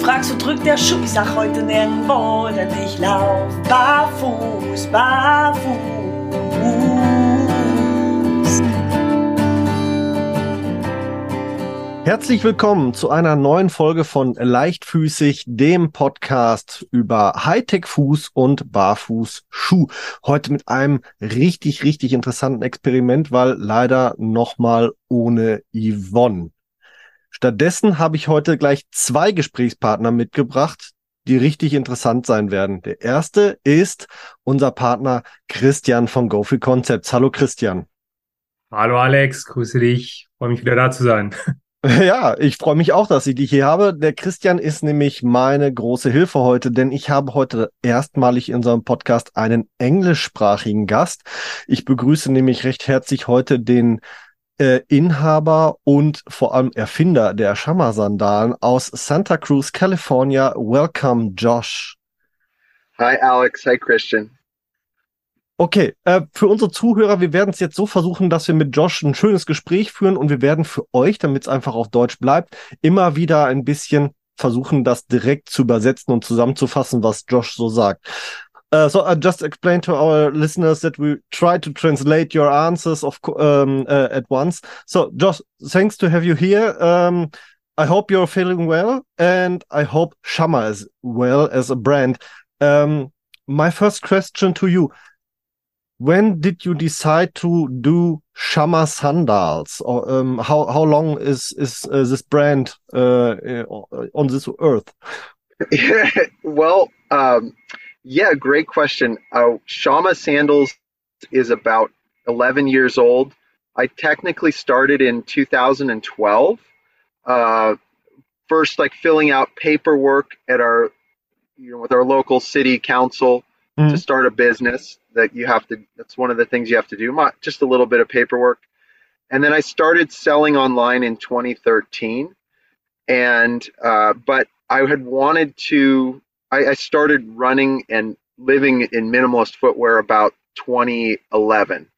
fragst, wo drückt der Schuh? Ich sag heute nirgendwo, denn ich lauf barfuß, barfuß. Herzlich willkommen zu einer neuen Folge von Leichtfüßig, dem Podcast über Hightech-Fuß und Barfuß-Schuh. Heute mit einem richtig, richtig interessanten Experiment, weil leider nochmal ohne Yvonne. Stattdessen habe ich heute gleich zwei Gesprächspartner mitgebracht, die richtig interessant sein werden. Der erste ist unser Partner Christian von GoFree Concepts. Hallo Christian. Hallo Alex, grüße dich. Freue mich wieder da zu sein. Ja, ich freue mich auch, dass ich dich hier habe. Der Christian ist nämlich meine große Hilfe heute, denn ich habe heute erstmalig in unserem Podcast einen englischsprachigen Gast. Ich begrüße nämlich recht herzlich heute den äh, Inhaber und vor allem Erfinder der Schammer-Sandalen aus Santa Cruz, California. Welcome, Josh. Hi, Alex. Hi, Christian. Okay, äh, für unsere Zuhörer, wir werden es jetzt so versuchen, dass wir mit Josh ein schönes Gespräch führen und wir werden für euch, damit es einfach auf Deutsch bleibt, immer wieder ein bisschen versuchen, das direkt zu übersetzen und zusammenzufassen, was Josh so sagt. Uh, so I just explained to our listeners that we try to translate your answers of um, uh, at once. So, Josh, thanks to have you here. Um, I hope you're feeling well, and I hope Shamma is well as a brand. Um, my first question to you: when did you decide to do Shamma sandals? Or um, how how long is is uh, this brand uh, on this earth? well, um, yeah, great question. Uh, Shamma sandals is about 11 years old. I technically started in 2012. Uh, first, like filling out paperwork at our, you know, with our local city council mm. to start a business that you have to that's one of the things you have to do just a little bit of paperwork and then i started selling online in 2013 and uh, but i had wanted to I, I, started running and living in minimalist footwear about 2011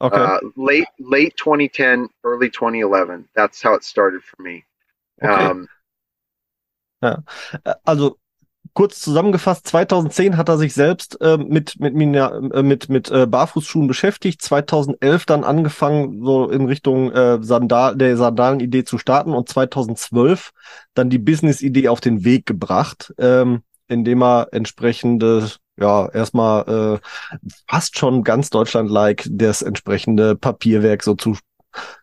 okay. Uh, late late 2010 early 2011 that's how it started for me. Okay. um, ja. Also kurz zusammengefasst, 2010 hat er sich selbst äh, mit, mit, äh, mit, mit äh, Barfußschuhen beschäftigt, 2011 dann angefangen, so in Richtung äh, Sandal, der Sandalen-Idee zu starten. Und 2012 dann die Business-Idee auf den Weg gebracht, ähm, indem er entsprechende ja, erstmal äh, fast schon ganz Deutschland-like das entsprechende Papierwerk so zu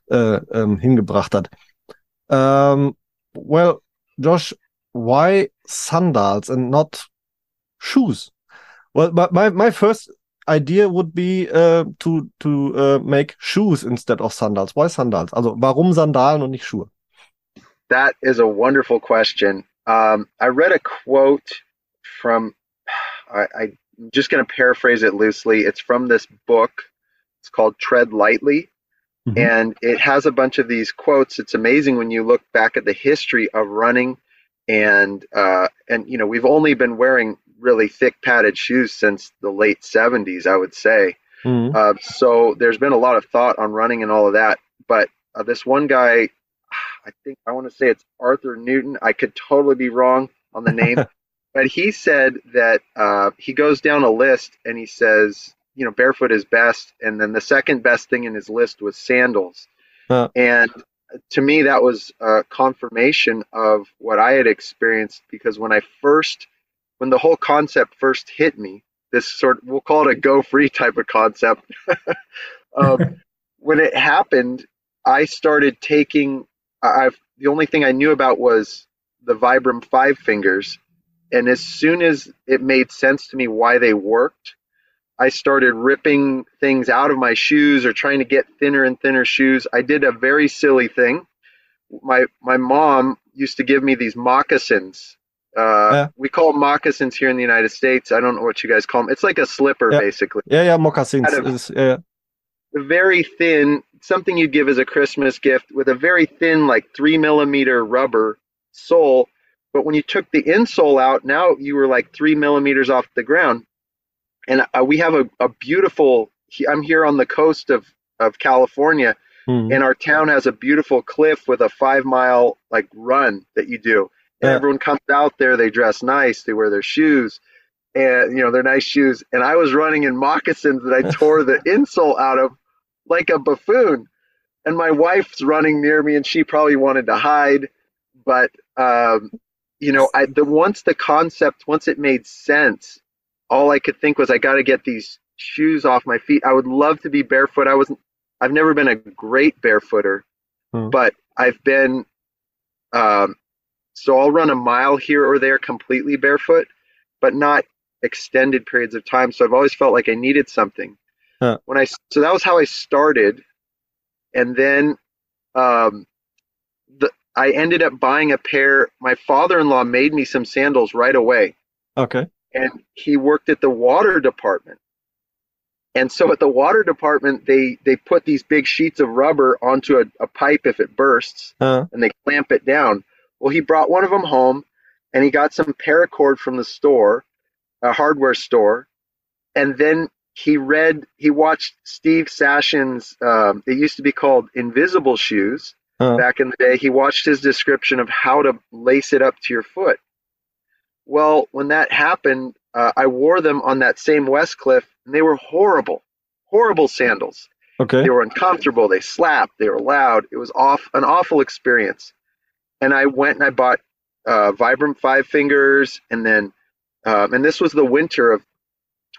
äh, ähm, hingebracht hat. Um, well, Josh, why sandals and not shoes? Well, my, my first idea would be uh, to to uh, make shoes instead of sandals. Why sandals? Also warum Sandalen und nicht Schuhe? That is a wonderful question. Um, I read a quote from I, I'm just going to paraphrase it loosely. It's from this book. It's called Tread Lightly. Mm-hmm. And it has a bunch of these quotes. It's amazing when you look back at the history of running and uh, and you know we've only been wearing really thick padded shoes since the late 70s i would say mm-hmm. uh, so there's been a lot of thought on running and all of that but uh, this one guy i think i want to say it's arthur newton i could totally be wrong on the name but he said that uh, he goes down a list and he says you know barefoot is best and then the second best thing in his list was sandals and to me, that was a confirmation of what I had experienced because when I first, when the whole concept first hit me, this sort of, we'll call it a go free type of concept. um, when it happened, I started taking, I've, the only thing I knew about was the Vibram five fingers. And as soon as it made sense to me why they worked, I started ripping things out of my shoes or trying to get thinner and thinner shoes. I did a very silly thing. My my mom used to give me these moccasins. Uh, yeah. We call them moccasins here in the United States. I don't know what you guys call them. It's like a slipper, yeah. basically. Yeah, yeah, moccasins. Is, yeah. Very thin, something you'd give as a Christmas gift with a very thin, like three millimeter rubber sole. But when you took the insole out, now you were like three millimeters off the ground and uh, we have a, a beautiful i'm here on the coast of, of california mm. and our town has a beautiful cliff with a five mile like run that you do And Yeah. everyone comes out there, they dress nice, they wear their shoes, and you know, they're nice shoes. And I was running in moccasins that I tore the insole out of like a buffoon. And my wife's running near me, and she probably wanted to hide, but um, you know, I the once the concept, once it made sense, all I could think was I got to get these shoes off my feet. I would love to be barefoot. I wasn't. I've never been a great barefooter, Hmm. but I've been. Um, so I'll run a mile here or there completely barefoot, but not extended periods of time. So I've always felt like I needed something. Huh. When I so that was how I started, and then um, I ended up buying a pair. My father-in-law made me some sandals right away Okay. and he worked at the water department. And so at the water department, they they put these big sheets of rubber onto a, a pipe if it bursts, Uh, and they clamp it down. Well, he brought one of them home, and he got some paracord from the store, a hardware store, and then he read, he watched Steve Sashen's. Um, it used to be called Invisible Shoes Uh. back in the day. He watched his description of how to lace it up to your foot. Well, when that happened, uh, I wore them on that same Westcliff, and they were horrible, horrible sandals. okay. They were uncomfortable. They slapped. They were loud. It was off an awful experience. And I went and I bought uh, Vibram Five Fingers, and then um, and this was the winter of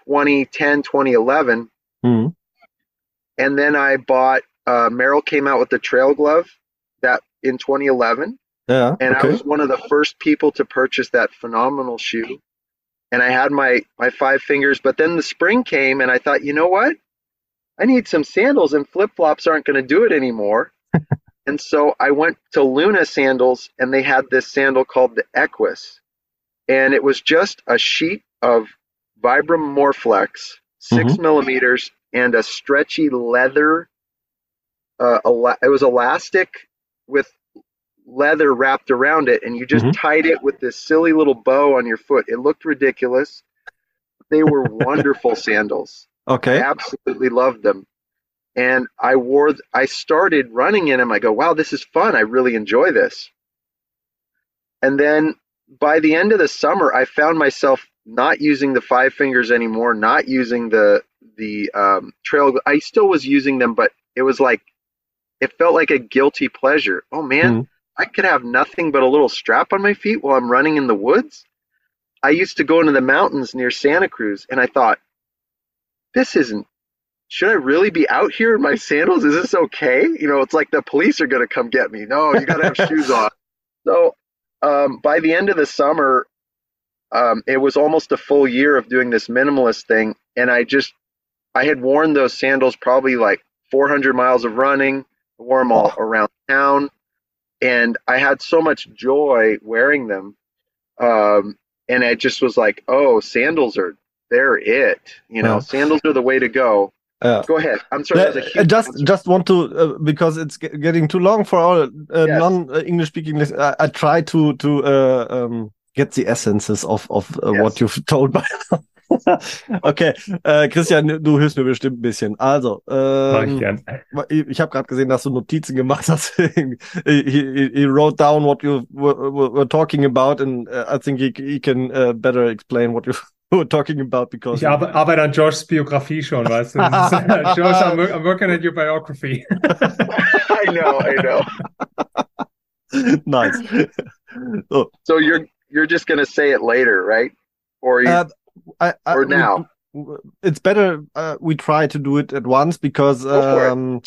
2010, 2011. Mhm. And then I bought. Uh, Merrell came out with the Trail Glove in 2011, Yeah. and I was one of the first people to purchase that phenomenal shoe. And I had my my five fingers, but then the spring came, and I thought, you know what? I need some sandals, and flip flops aren't going to do it anymore. and so I went to Luna Sandals, and they had this sandal called the Equus, and it was just a sheet of Vibram Morflex, 6 millimeters, and a stretchy leather. Uh, ela- it was elastic with leather wrapped around it, and you just Mhm. tied it with this silly little bow on your foot. It looked ridiculous. They were wonderful sandals. Okay. I absolutely loved them. And I wore, I started running in them. I go, wow, this is fun. I really enjoy this. And then by the end of the summer, I found myself not using the five fingers anymore, not using the the um, trail. I still was using them, but it was like it felt like a guilty pleasure. Oh man, Mhm. I could have nothing but a little strap on my feet while I'm running in the woods. I used to go into the mountains near Santa Cruz, and I thought, this isn't. Should I really be out here in my sandals? Is this okay? You know, it's like the police are going to come get me. No, you got to have shoes on. So um, by the end of the summer, um, it was almost a full year of doing this minimalist thing, and I just I had worn those sandals probably like 400 miles of running. Wore them all Oh. around town, and I had so much joy wearing them. Um, and I just was like, oh, sandals are they're it. You know, sandals are the way to go. Yeah. Go ahead. I'm sorry. that was a Uh, just answer. just want to uh, because it's getting too long for all uh, Yes. non English speaking list. I, I try to to uh, um, get the essences of of uh, Yes. what you've told by. okay, äh, Christian, du hilfst mir bestimmt ein bisschen. Also, ähm, ich, ich habe gerade gesehen, dass du Notizen gemacht hast. he, he, he wrote down what you were, were, talking about, and uh, I think he, he can uh, better explain what you were talking about because Ich arbe arbeite an Joshs Biografie schon, weißt du? Josh, I'm, wo- I'm working at your biography. I know. I know. nice. so, So you're you're just gonna say it later, right? Or you, Uh, I, I, or we- now? it's better uh, we try to do it at once because Go for it. um,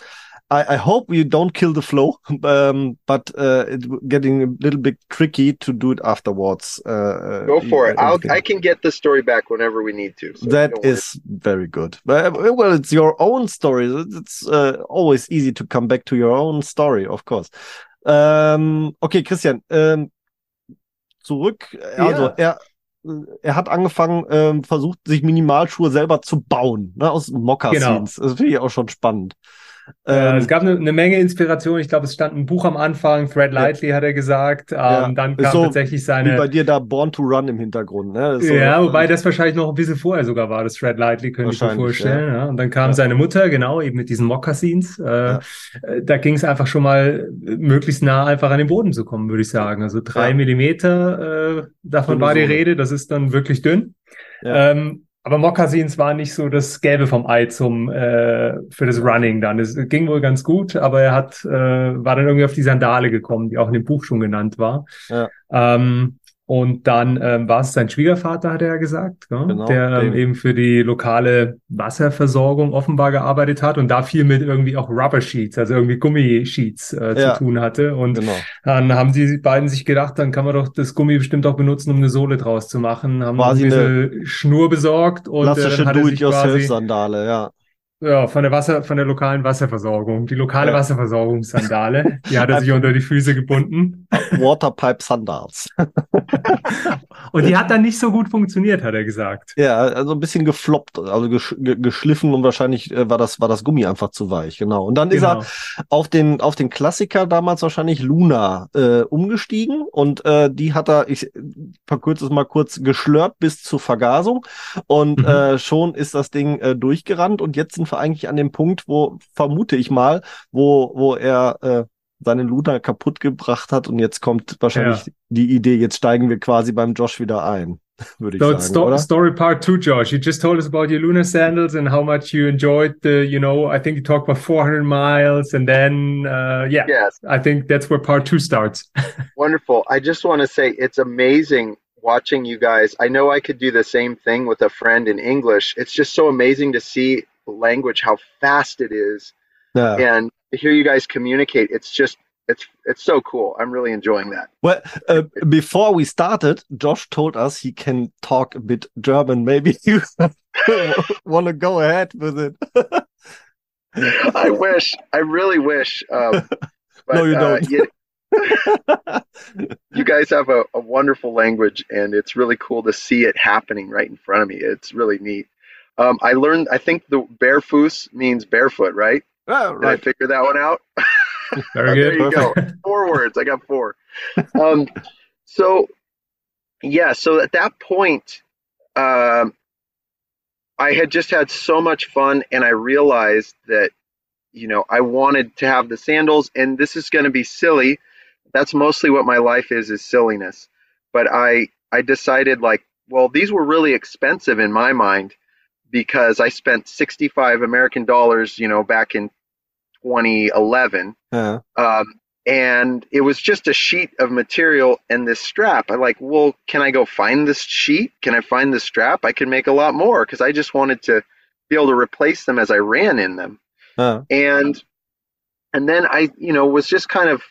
I, I hope we don't kill the flow, um, but uh, it's getting a little bit tricky to do it afterwards. Uh, go for uh, it. I'll. I can get the story back whenever we need to. So That don't worry. is very good. But, uh, well, it's your own story. It's uh, always easy to come back to your own story, of course. Ähm, okay, Christian, ähm, zurück. Also Ja. er, er hat angefangen, ähm, versucht, sich Minimalschuhe selber zu bauen, ne, aus Mokassins. Das finde ich auch schon spannend. Ja, Ähm, es gab eine, eine Menge Inspiration. Ich glaube, es stand ein Buch am Anfang, Thread Lightly hat er gesagt. Ähm, Ja, dann kam so tatsächlich wie seine. bei dir da Born to Run im Hintergrund, ne? So- Ja, wobei das wahrscheinlich noch ein bisschen vorher sogar war, das Thread Lightly, könnte ich mir vorstellen. Ja. Und dann kam Ja. seine Mutter, genau, eben mit diesen Moccasins. Äh, Ja. äh, Da ging es einfach schon mal äh, möglichst nah einfach an den Boden zu kommen, würde ich sagen. Also drei Ja. Millimeter, äh, davon war die. Rede, das ist dann wirklich dünn. Ja. Ähm, aber Moccasins waren nicht so das Gelbe vom Ei zum äh, für das Running dann. Es ging wohl ganz gut, aber er hat äh, war dann irgendwie auf die Sandale gekommen, die auch in dem Buch schon genannt war. Ja. Ähm, und dann ähm, war es sein Schwiegervater, hat er ja gesagt, gell? Genau, der ähm, eben für die lokale Wasserversorgung offenbar gearbeitet hat und da viel mit irgendwie auch Rubber Sheets, also irgendwie Gummisheets äh, Ja. zu tun hatte. Und Genau. dann haben die beiden sich gedacht, dann kann man doch das Gummi bestimmt auch benutzen, um eine Sohle draus zu machen. Haben Quasi ein bisschen Schnur besorgt und äh, dann hat er sich quasi Do-it-yourself-Sandale, ja. ja, von der Wasser, von der lokalen Wasserversorgung, die lokale Ja. Wasserversorgungssandale, die hat er sich unter die Füße gebunden Waterpipe Sandals. und die hat dann nicht so gut funktioniert, hat er gesagt. Ja, also ein bisschen gefloppt, also gesch ge geschliffen und wahrscheinlich äh, war das war das Gummi einfach zu weich, genau. Und dann ist Genau. er auf den auf den Klassiker damals wahrscheinlich Luna äh, umgestiegen und äh, die hat er ich verkürze es mal kurz geschlört bis zur Vergasung und Mhm. äh, schon ist das Ding äh, durchgerannt und jetzt sind wir eigentlich an dem Punkt, wo vermute ich mal, wo wo er äh, seinen Luna kaputt gebracht hat und jetzt kommt wahrscheinlich Ja. die Idee, jetzt steigen wir quasi beim Josh wieder ein, würde ich So, sagen, sto oder? story part two, Josh. You just told us about your lunar sandals and how much you enjoyed the, you know, I think you talked about 400 miles and then, uh, yeah, Yes, I think that's where part two starts. wonderful. I just want to say it's amazing watching you guys. I know I could do the same thing with a friend in English. It's just so amazing to see language, how fast it is, Ja. and to hear you guys communicate. It's just it's it's so cool. I'm really enjoying that. Well, uh, before we started, Josh told us he can talk a bit German. Maybe you want to go ahead with it. I wish. I really wish. Um, but, No, you uh, don't. you, you guys have a, a wonderful language, and it's really cool to see it happening right in front of me. It's really neat. Um, I learned. I think the barefoot means barefoot, right? Ah, Did I right. figure that one out? Very Oh, good. there you go. four words. I got four. Um, so, yeah. So at that point, um, I had just had so much fun, and I realized that, you know, I wanted to have the sandals, and this is going to be silly. That's mostly what my life is, is silliness. But I, I decided like, well, these were really expensive in my mind because I spent 65 American dollars, you know, back in 2011 Yeah. um, and it was just a sheet of material and this strap. I like, well, can I go find this sheet? Can I find this strap? I can make a lot more because I just wanted to be able to replace them as I ran in them. Yeah. And and then I, you know, was just kind of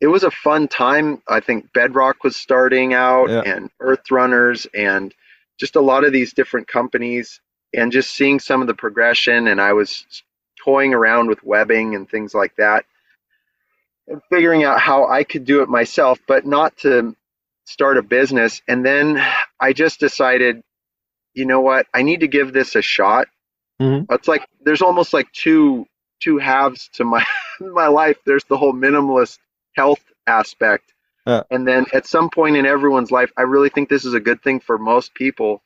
it was a fun time. I think Bedrock was starting out Yeah. and Earth Runners and just a lot of these different companies and just seeing some of the progression and I was toying around with webbing and things like that and figuring out how I could do it myself, but not to start a business. And then I just decided, you know what, I need to give this a shot. Mhm. It's like there's almost like two two halves to my my life. There's the whole minimalist health aspect. And then at some point in everyone's life, I really think this is a good thing for most people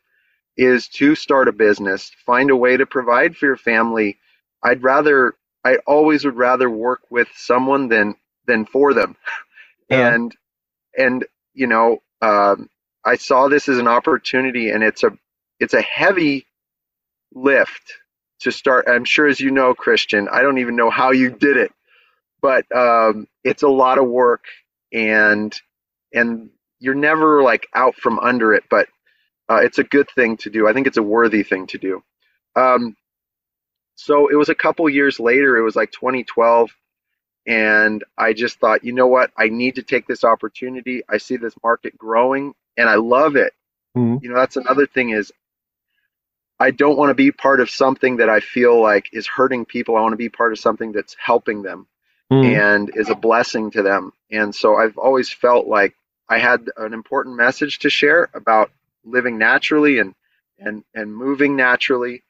is to start a business, find a way to provide for your family. I'd rather I always would rather work with someone than than for them. Yeah. And and you know, um, I saw this as an opportunity, and it's a it's a heavy lift to start. I'm sure, as you know, Christian, I don't even know how you did it, but um, it's a lot of work, and and you're never like out from under it. But uh, it's a good thing to do. I think it's a worthy thing to do. Um, so it was a couple years later. It was like 2012 and I just thought, you know what? I need to take this opportunity. I see this market growing and I love it. Mhm. You know, that's another thing is I don't want to be part of something that I feel like is hurting people. I want to be part of something that's helping them Mhm. and is a blessing to them. And so I've always felt like I had an important message to share about living naturally and and and moving naturally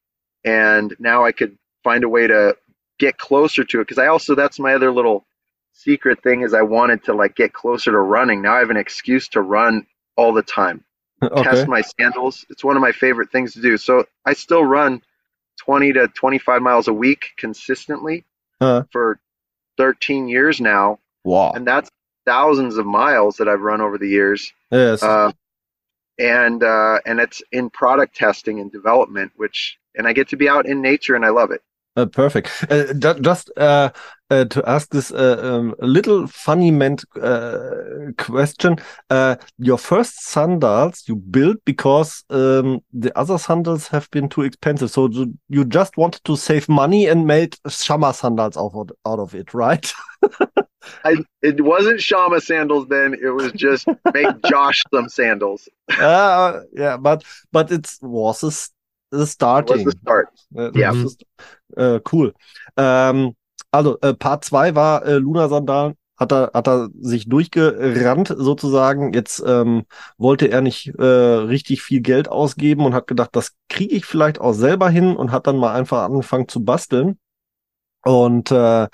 and now I could find a way to get closer to it because I also that's my other little secret thing is I wanted to like get closer to running. Now I have an excuse to run all the time. Okay. Test my sandals. It's one of my favorite things to do. So I still run 20 to 25 miles a week consistently Uh. for 13 years now, Wow. and that's thousands of miles that I've run over the years. Yes. Uh, and uh, and it's in product testing and development, which and I get to be out in nature and I love it. Uh, perfect. Uh, ju- just uh, uh, to ask this uh, um, little funny meant uh, question. Uh, your first sandals you built because um, the other sandals have been too expensive. So you- you just wanted to save money and made Shamma sandals out of, out of it, right? I it wasn't Shamma sandals then; it was just make Josh some sandals. uh, yeah, but but it was a, the Was starting. the start. Äh, Ja. ist, äh, cool. Ähm, also äh, Part 2 war äh, Luna Sandalen. Hat er, hat er sich durchgerannt sozusagen. Jetzt ähm, wollte er nicht äh, richtig viel Geld ausgeben und hat gedacht, das kriege ich vielleicht auch selber hin und hat dann mal einfach angefangen zu basteln. Und äh,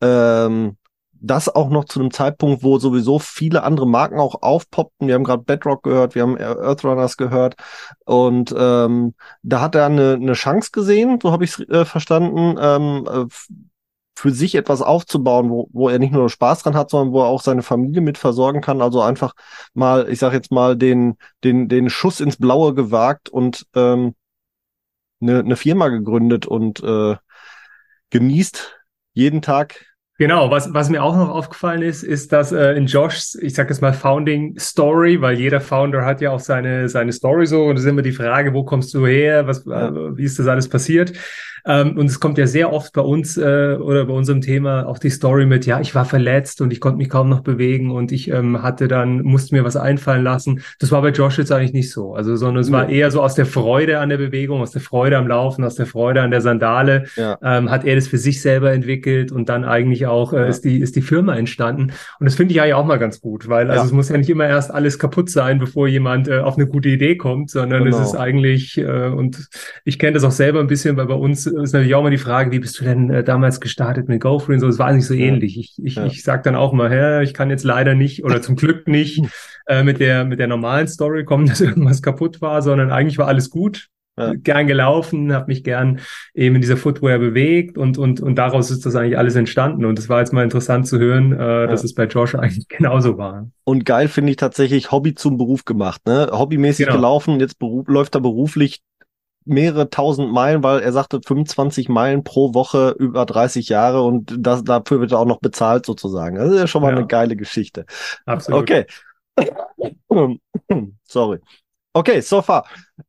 ähm, das auch noch zu einem Zeitpunkt, wo sowieso viele andere Marken auch aufpoppten. Wir haben gerade Bedrock gehört, wir haben Earthrunners gehört. Und ähm, da hat er eine, eine Chance gesehen, so habe ich es äh, verstanden, ähm, äh, für sich etwas aufzubauen, wo, wo er nicht nur Spaß dran hat, sondern wo er auch seine Familie mit versorgen kann. Also einfach mal, ich sage jetzt mal, den, den, den Schuss ins Blaue gewagt und ähm, eine, eine Firma gegründet und äh, genießt jeden Tag. Genau, was, was mir auch noch aufgefallen ist, ist, dass äh, in Joshs, ich sag jetzt mal Founding Story, weil jeder Founder hat ja auch seine, seine Story so und es ist immer die Frage, wo kommst du her, was, äh, wie ist das alles passiert? Ähm, und es kommt ja sehr oft bei uns äh, oder bei unserem Thema auch die Story mit, ja, ich war verletzt und ich konnte mich kaum noch bewegen und ich ähm, hatte dann, musste mir was einfallen lassen. Das war bei Josh jetzt eigentlich nicht so. Also, sondern es war eher so aus der Freude an der Bewegung, aus der Freude am Laufen, aus der Freude an der Sandale, Ja. ähm, hat er das für sich selber entwickelt und dann eigentlich auch äh, Ja. ist die ist die Firma entstanden und das finde ich eigentlich auch mal ganz gut, weil also Ja. es muss ja nicht immer erst alles kaputt sein, bevor jemand äh, auf eine gute Idee kommt, sondern es Genau. ist eigentlich äh, und ich kenne das auch selber ein bisschen, weil bei uns ist natürlich auch mal die Frage, wie bist du denn äh, damals gestartet mit GoFree und so, es war eigentlich so Ja. ähnlich. Ich ich, Ja. ich sag dann auch mal, hä, ich kann jetzt leider nicht oder zum Glück nicht äh, mit der mit der normalen Story kommen, dass irgendwas kaputt war, sondern eigentlich war alles gut Ja. gern gelaufen, habe mich gern eben in dieser Footwear bewegt und, und, und daraus ist das eigentlich alles entstanden. Und es war jetzt mal interessant zu hören, äh, dass es bei Josh eigentlich genauso war. Und geil finde ich tatsächlich Hobby zum Beruf gemacht, ne? Hobbymäßig Genau. gelaufen, jetzt beruf, läuft er beruflich mehrere tausend Meilen, weil er sagte 25 Meilen pro Woche über 30 Jahre und das, dafür wird er auch noch bezahlt sozusagen. Das ist ja schon mal Ja. eine geile Geschichte. Absolut. Okay. Sorry. Okay, so far.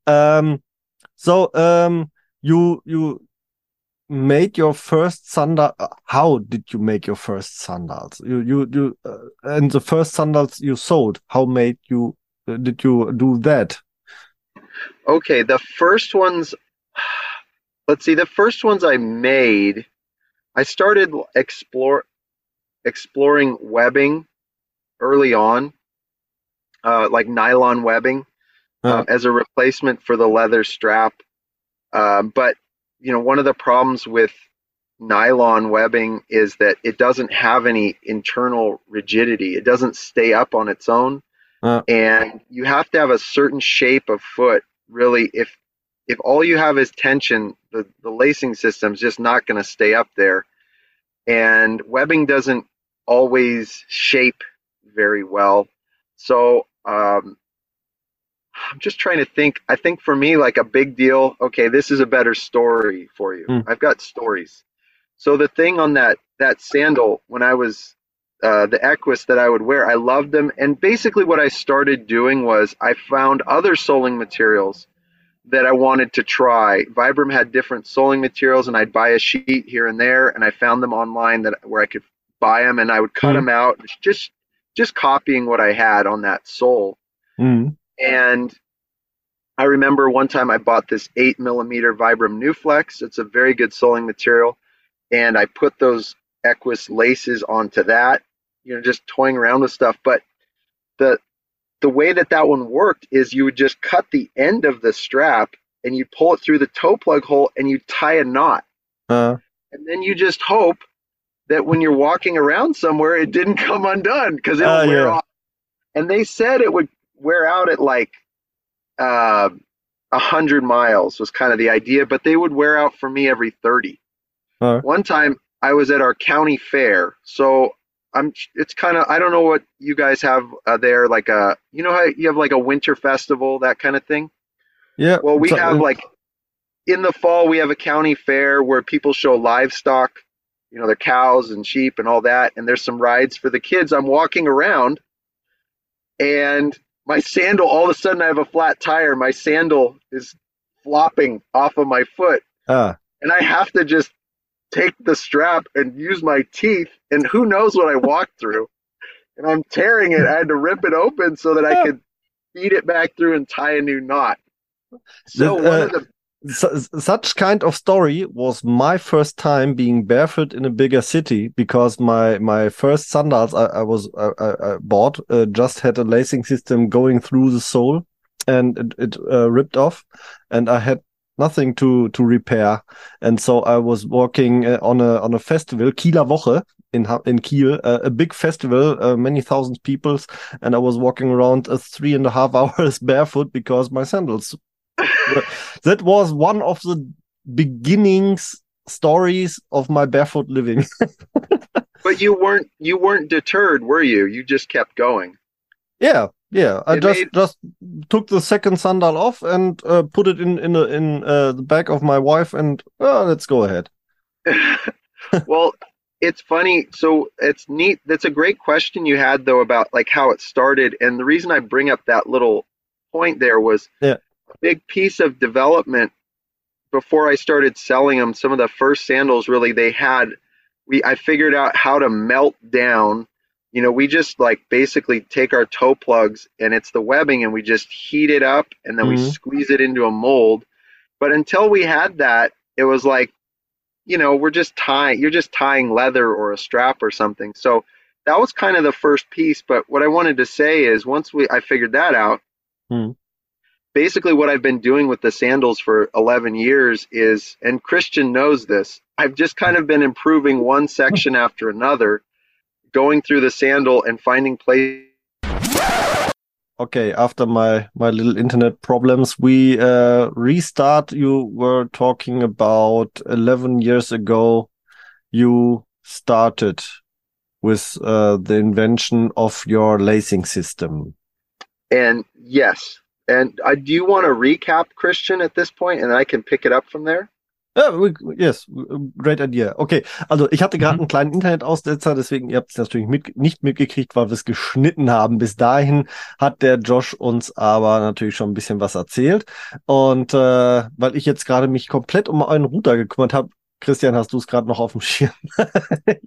Um, so um, you you made your first sandal. uh, How did you make your first sandals? You you you uh, and the first sandals you sold. How made you uh, did you do that? Okay, the first ones, let's see, the first ones I made, I started explore exploring webbing early on, uh, like nylon webbing, Uh, um, as a replacement for the leather strap. Um, but you know, one of the problems with nylon webbing is that it doesn't have any internal rigidity. It doesn't stay up on its own Uh. and you have to have a certain shape of foot really if if all you have is tension the, the lacing system's just not going to stay up there and webbing doesn't always shape very well so um, i'm just trying to think i think for me like a big deal okay this is a better story for you Mm. i've got stories so the thing on that that sandal when i was uh, the Equus that I would wear. I loved them. And basically, what I started doing was I found other soling materials that I wanted to try. Vibram had different soling materials, and I'd buy a sheet here and there, and I found them online that where I could buy them, and I would cut Mhm. them out, just just copying what I had on that sole. Mm. And I remember one time I bought this eight millimeter Vibram Newflex. It's a very good soling material, and I put those Equus laces onto that. You know, just toying around with stuff. But the the way that that one worked is you would just cut the end of the strap and you pull it through the toe plug hole and you tie a knot. Uh, and then you just hope that when you're walking around somewhere, it didn't come undone because it'll Ah, wear yeah. off. And they said it would wear out at like uh, a hundred miles was kind of the idea, but they would wear out for me every thirty. Uh. One time I was at our county fair, so I'm. It's kind of I don't know what you guys have uh, there, like a you know how you have like a winter festival that kind of thing. Yeah. Well, we have like in the fall we have a county fair where people show livestock, you know, their cows and sheep and all that, and there's some rides for the kids. I'm walking around, and my sandal. All of a sudden, I have a flat tire. My sandal is flopping off of my foot, Ah, and I have to just take the strap and use my teeth. And who knows what I walked through? And I'm tearing it. I had to rip it open so that I could feed it back through and tie a new knot. So The- one uh, of the su- such kind of story was my first time being barefoot in a bigger city because my my first sandals I, I was I, I, bought uh, just had a lacing system going through the sole and it, it uh, ripped off and I had nothing to to repair. And so I was walking uh, on a on a festival Kieler Woche in in Kiel uh, a big festival uh, many thousands peoples and I was walking around uh, three and a half hours barefoot because my sandals that was one of the beginnings stories of my barefoot living. But you weren't you weren't deterred, were you? You just kept going. yeah, yeah. I It just made- just took the second sandal off and uh, put it in in the, in uh, the back of my wife and uh, let's go ahead. well, it's funny. So it's neat. That's a great question you had though about like how it started. And the reason I bring up that little point there was Yeah. Big piece of development before I started selling them. Some of the first sandals really they had we I figured out how to melt down. You know, we just like basically take our toe plugs and it's the webbing and we just heat it up and then we Mhm. squeeze it into a mold. But until we had that, it was like you know, we're just tying, you're just tying leather or a strap or something. So that was kind of the first piece. But what I wanted to say is once we, I figured that out, Hmm. Basically what I've been doing with the sandals for 11 years is, and Christian knows this, I've just kind of been improving one section after another, going through the sandal and finding place. Okay, after my my little internet problems, we uh, restart. You were talking about 11 years ago. You started with uh, the invention of your lacing system. And yes, and I, do you want to recap Christian at this point and I can pick it up from there? Ja, yes, great idea. Okay, also ich hatte gerade Mhm. einen kleinen Internetaussetzer, deswegen ihr habt es natürlich mit, nicht mitgekriegt, weil wir es geschnitten haben. Bis dahin hat der Josh uns aber natürlich schon ein bisschen was erzählt. Und äh, weil ich jetzt gerade mich komplett um euren Router gekümmert habe, Christian, hast du es gerade noch auf dem Schirm?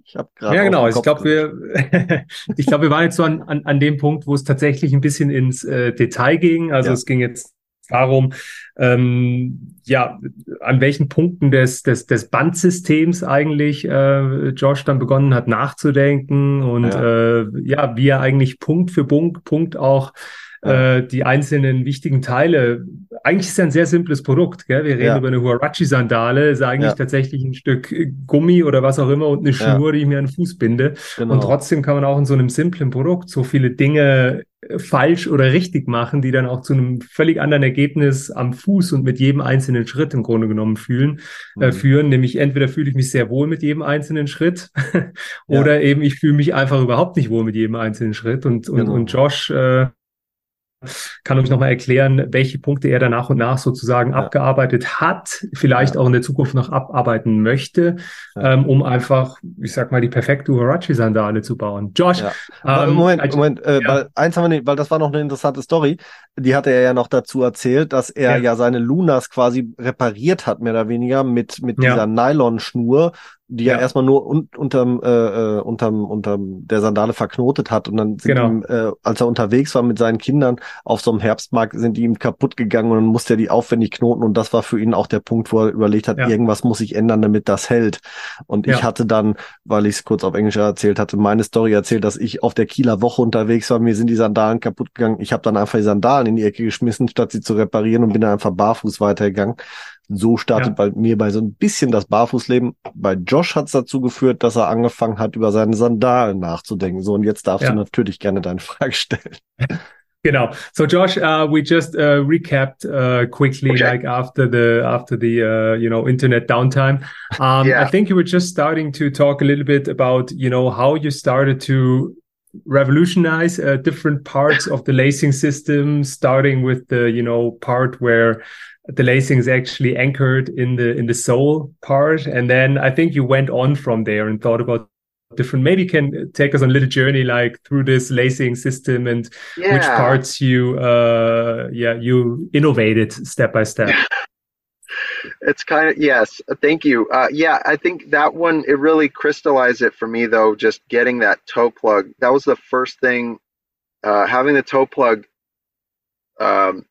ich habe gerade Ja, genau. ich glaube, wir, ich glaube, wir waren jetzt so an, an, an dem Punkt, wo es tatsächlich ein bisschen ins äh, Detail ging. Also Ja. es ging jetzt darum, ähm, ja, an welchen Punkten des, des, des Bandsystems eigentlich äh, Josh dann begonnen hat nachzudenken und Ja. äh, ja, wie er eigentlich Punkt für Punkt, Punkt auch. Äh, die einzelnen wichtigen Teile. Eigentlich ist ja ein sehr simples Produkt, gell? Wir reden Ja. über eine Huarachi-Sandale, ist eigentlich Ja. tatsächlich ein Stück Gummi oder was auch immer und eine Ja. Schnur, die ich mir an den Fuß binde. Genau. Und trotzdem kann man auch in so einem simplen Produkt so viele Dinge äh, falsch oder richtig machen, die dann auch zu einem völlig anderen Ergebnis am Fuß und mit jedem einzelnen Schritt im Grunde genommen fühlen, äh, Mhm. führen. Nämlich entweder fühle ich mich sehr wohl mit jedem einzelnen Schritt Ja. oder eben ich fühle mich einfach überhaupt nicht wohl mit jedem einzelnen Schritt. Und, und, Genau. und Josh äh, kann uns nochmal erklären, welche Punkte er da nach und nach sozusagen Ja. abgearbeitet hat, vielleicht Ja. auch in der Zukunft noch abarbeiten möchte, Ja. ähm, um einfach, ich sag mal, die perfekte Huarachi-Sandale zu bauen. Josh, ähm, Moment, als- Moment, äh, weil eins haben wir nicht, weil das war noch eine interessante Story. Die hatte er ja noch dazu erzählt, dass er Ja. seine Lunas quasi repariert hat, mehr oder weniger, mit, mit dieser Nylonschnur, die Ja. er erstmal nur un unterm, äh, äh, unterm, unterm der Sandale verknotet hat. Und dann sind Genau. ihm, äh, als er unterwegs war mit seinen Kindern auf so einem Herbstmarkt, sind die ihm kaputt gegangen und dann musste er die aufwendig knoten. Und das war für ihn auch der Punkt, wo er überlegt hat, Ja. irgendwas muss ich ändern, damit das hält. Und ich Ja. hatte dann, weil ich es kurz auf Englisch erzählt hatte, meine Story erzählt, dass ich auf der Kieler Woche unterwegs war. Mir sind die Sandalen kaputt gegangen. Ich habe dann einfach die Sandalen in die Ecke geschmissen, statt sie zu reparieren und bin dann einfach barfuß weitergegangen. So startet Ja. bei mir bei so ein bisschen das Barfußleben. Bei Josh hat es dazu geführt, dass er angefangen hat, über seine Sandalen nachzudenken. So, und jetzt darfst Ja. du natürlich gerne deine Frage stellen. Genau. So Josh, uh, we just uh, recapped uh, quickly, Okay. like after the after the uh, you know internet downtime. Um, Yeah. I think you were just starting to talk a little bit about you know how you started to revolutionize uh, different parts of the lacing system, starting with the you know part where the lacing is actually anchored in the in the sole part, and then I think you went on from there and thought about different. Maybe can take us on a little journey like through this lacing system and Yeah. which parts you uh yeah you innovated step by step It's kind of yes. Thank you. Uh, yeah, I think that one it really crystallized it for me though. Just getting that toe plug. That was the first thing. Uh, having the toe plug. Um,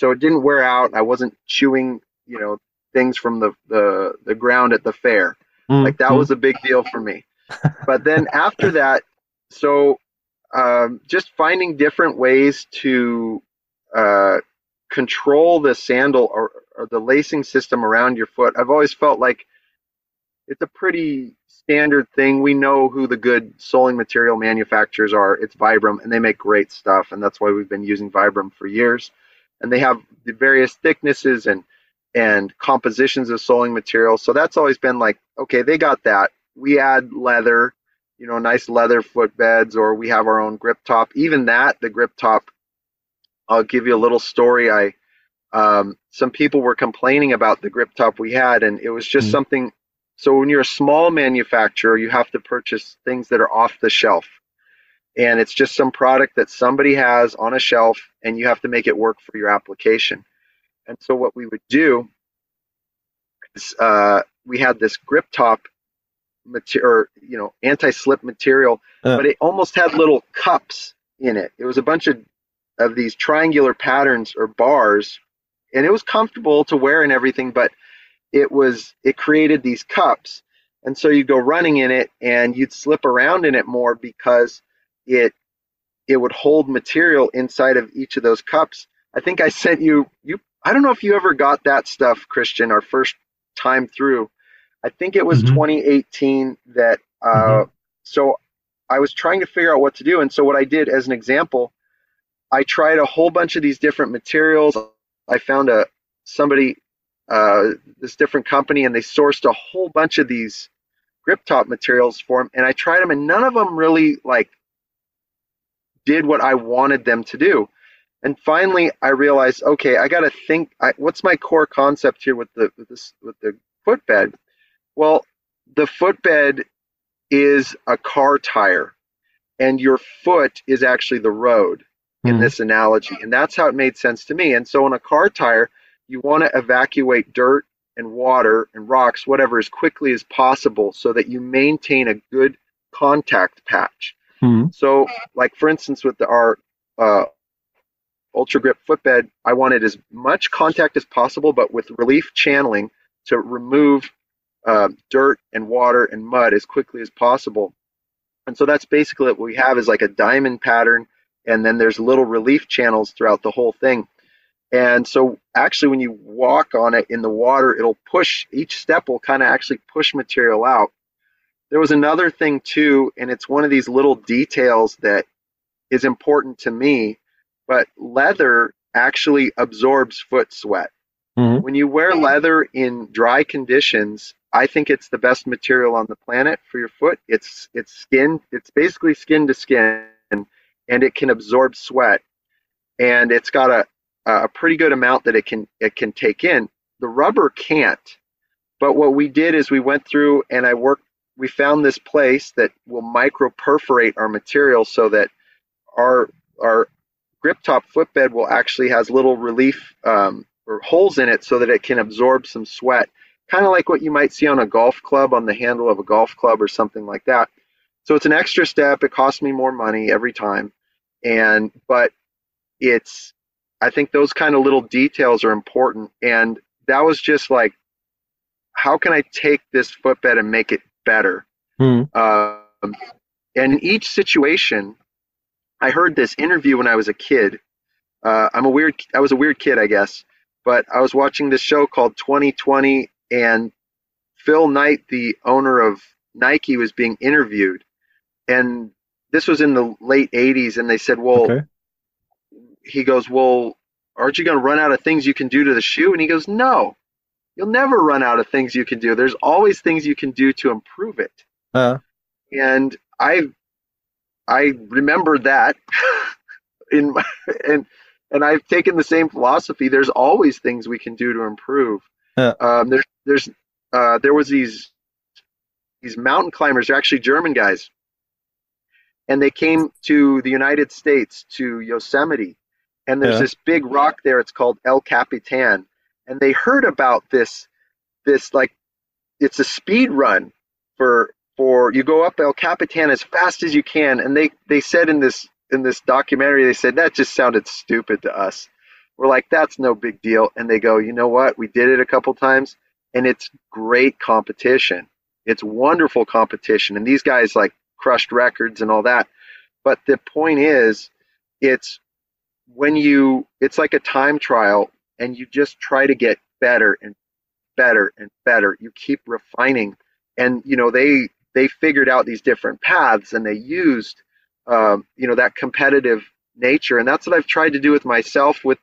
so it didn't wear out. I wasn't chewing, you know, things from the the the ground at the fair. Like that Mm, was a big deal for me. but then after that, so um, just finding different ways to uh, control the sandal or, or the lacing system around your foot. I've always felt like it's a pretty standard thing. We know who the good soling material manufacturers are. It's Vibram, and they make great stuff, and that's why we've been using Vibram for years. And they have the various thicknesses and and compositions of soling material. So that's always been like, okay, they got that. We add leather, you know, nice leather footbeds, or we have our own grip top. Even that, the grip top, I'll give you a little story. I um, some people were complaining about the grip top we had, and it was just Mhm. something. So when you're a small manufacturer, you have to purchase things that are off the shelf, and it's just some product that somebody has on a shelf, and you have to make it work for your application. And so what we would do is uh, we had this grip top material, you know, anti-slip material, Yeah. but it almost had little cups in it. It was a bunch of of these triangular patterns or bars, and it was comfortable to wear and everything, but it was it created these cups, and so you go running in it, and you'd slip around in it more because it it would hold material inside of each of those cups. I think I sent you you I don't know if you ever got that stuff, Christian, our first time through. I think it was Mhm. 2018 that uh so I was trying to figure out what to do and so what I did as an example, I tried a whole bunch of these different materials. I found a somebody uh this different company and they sourced a whole bunch of these grip top materials for them and I tried them and none of them really like did what I wanted them to do. And finally, I realized, okay, I got to think. I, what's my core concept here with the with this with the footbed? Well, the footbed is a car tire, and your foot is actually the road in Mhm. this analogy, and that's how it made sense to me. And so, in a car tire, you want to evacuate dirt and water and rocks, whatever, as quickly as possible, so that you maintain a good contact patch. Mhm. So, like for instance, with the, our uh, Ultra Grip footbed, I wanted as much contact as possible, but with relief channeling to remove uh, dirt and water and mud as quickly as possible. And so that's basically what we have is like a diamond pattern, and then there's little relief channels throughout the whole thing. And so actually, when you walk on it in the water, it'll push. Each step will kind of actually push material out. There was another thing too, and it's one of these little details that is important to me. But leather actually absorbs foot sweat. Mhm. When you wear leather in dry conditions, I think it's the best material on the planet for your foot. It's it's skin. It's basically skin to skin, and it can absorb sweat, and it's got a a pretty good amount that it can it can take in. The rubber can't. But what we did is we went through and I worked. We found this place that will micro perforate our material so that our our grip top footbed will actually has little relief um, or holes in it so that it can absorb some sweat, kind of like what you might see on a golf club on the handle of a golf club or something like that. So it's an extra step. It costs me more money every time, and but it's I think those kind of little details are important, and that was just like, how can I take this footbed and make it better? Um, and in each situation, I heard this interview when I was a kid. Uh, I'm a weird. I was a weird kid, I guess. but I was watching this show called 2020, and Phil Knight, the owner of Nike, was being interviewed, and this was in the late 80s, and they said, "Well," Okay. he goes, "Well, aren't you going to run out of things you can do to the shoe?" And he goes, "No, you'll never run out of things you can do. There's always things you can do to improve it." Uh, and I I remembered that in my, and and I've taken the same philosophy. There's always things we can do to improve. Yeah. Um, there's there's uh, there was these these mountain climbers. They're actually German guys, and they came to the United States to Yosemite, and there's Yeah. this big rock there. It's called El Capitan, and they heard about this this like it's a speed run for for you go up El Capitan as fast as you can, and they they said in this in this documentary they said that just sounded stupid to us. We're like that's no big deal, and they go, you know what? We did it a couple times, and it's great competition. It's wonderful competition, and these guys like crushed records and all that. But the point is, it's when you it's like a time trial, and you just try to get better and better and better. You keep refining, and you know they they figured out these different paths, and they used um, you know that competitive nature, and that's what I've tried to do with myself. With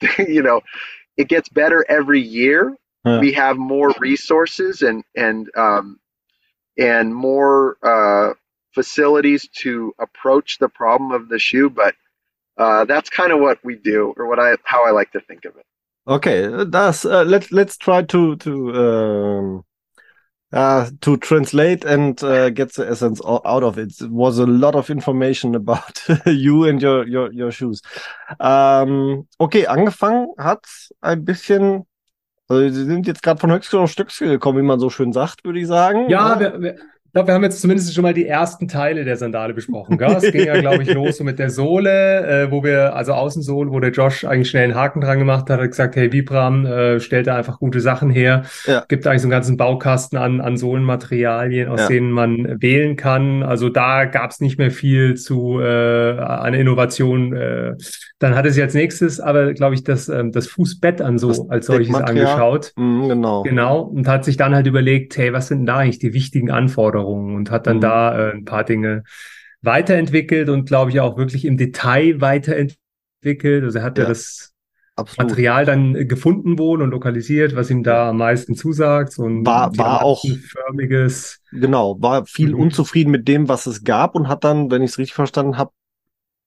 you know, it gets better every year. We have more resources and and um, and more uh, facilities to approach the problem of the shoe, but uh, that's kind of what we do, or what I how I like to think of it. Okay, that's uh, let's let's try to to um, uh, to translate and uh, get the essence out of it. It was a lot of information about you and your your your shoes. Ähm, okay, angefangen hat ein bisschen. Also Sie sind jetzt gerade von Höchstgen auf Stöckchen gekommen, wie man so schön sagt, würde ich sagen. Ja, Ne? wir, wir, ich glaube, wir haben jetzt zumindest schon mal die ersten Teile der Sandale besprochen. Gell? Es ging ja, glaube ich, los so mit der Sohle, äh, wo wir, also Außensohle, wo der Josh eigentlich schnell einen Haken dran gemacht hat, hat gesagt, hey, Vibram, äh, stellt da einfach gute Sachen her. Ja. Gibt eigentlich so einen ganzen Baukasten an, an Sohlenmaterialien, aus Ja. denen man wählen kann. Also da gab es nicht mehr viel zu äh, an Innovation. Äh, dann hat es als nächstes aber, glaube ich, das, ähm, das Fußbett an so Das als solches angeschaut. Mhm, genau. Genau, und hat sich dann halt überlegt, hey, was sind denn da eigentlich die wichtigen Anforderungen? Und hat dann Mhm. da äh, ein paar Dinge weiterentwickelt und glaube ich auch wirklich im Detail weiterentwickelt. Also er hat ja, Ja. das Absolut. Material dann gefunden wohl und lokalisiert, was ihm da am meisten zusagt. So ein War- war auch- diamantenförmiges. Genau, war viel Mhm. unzufrieden mit dem, was es gab und hat dann, wenn ich es richtig verstanden habe,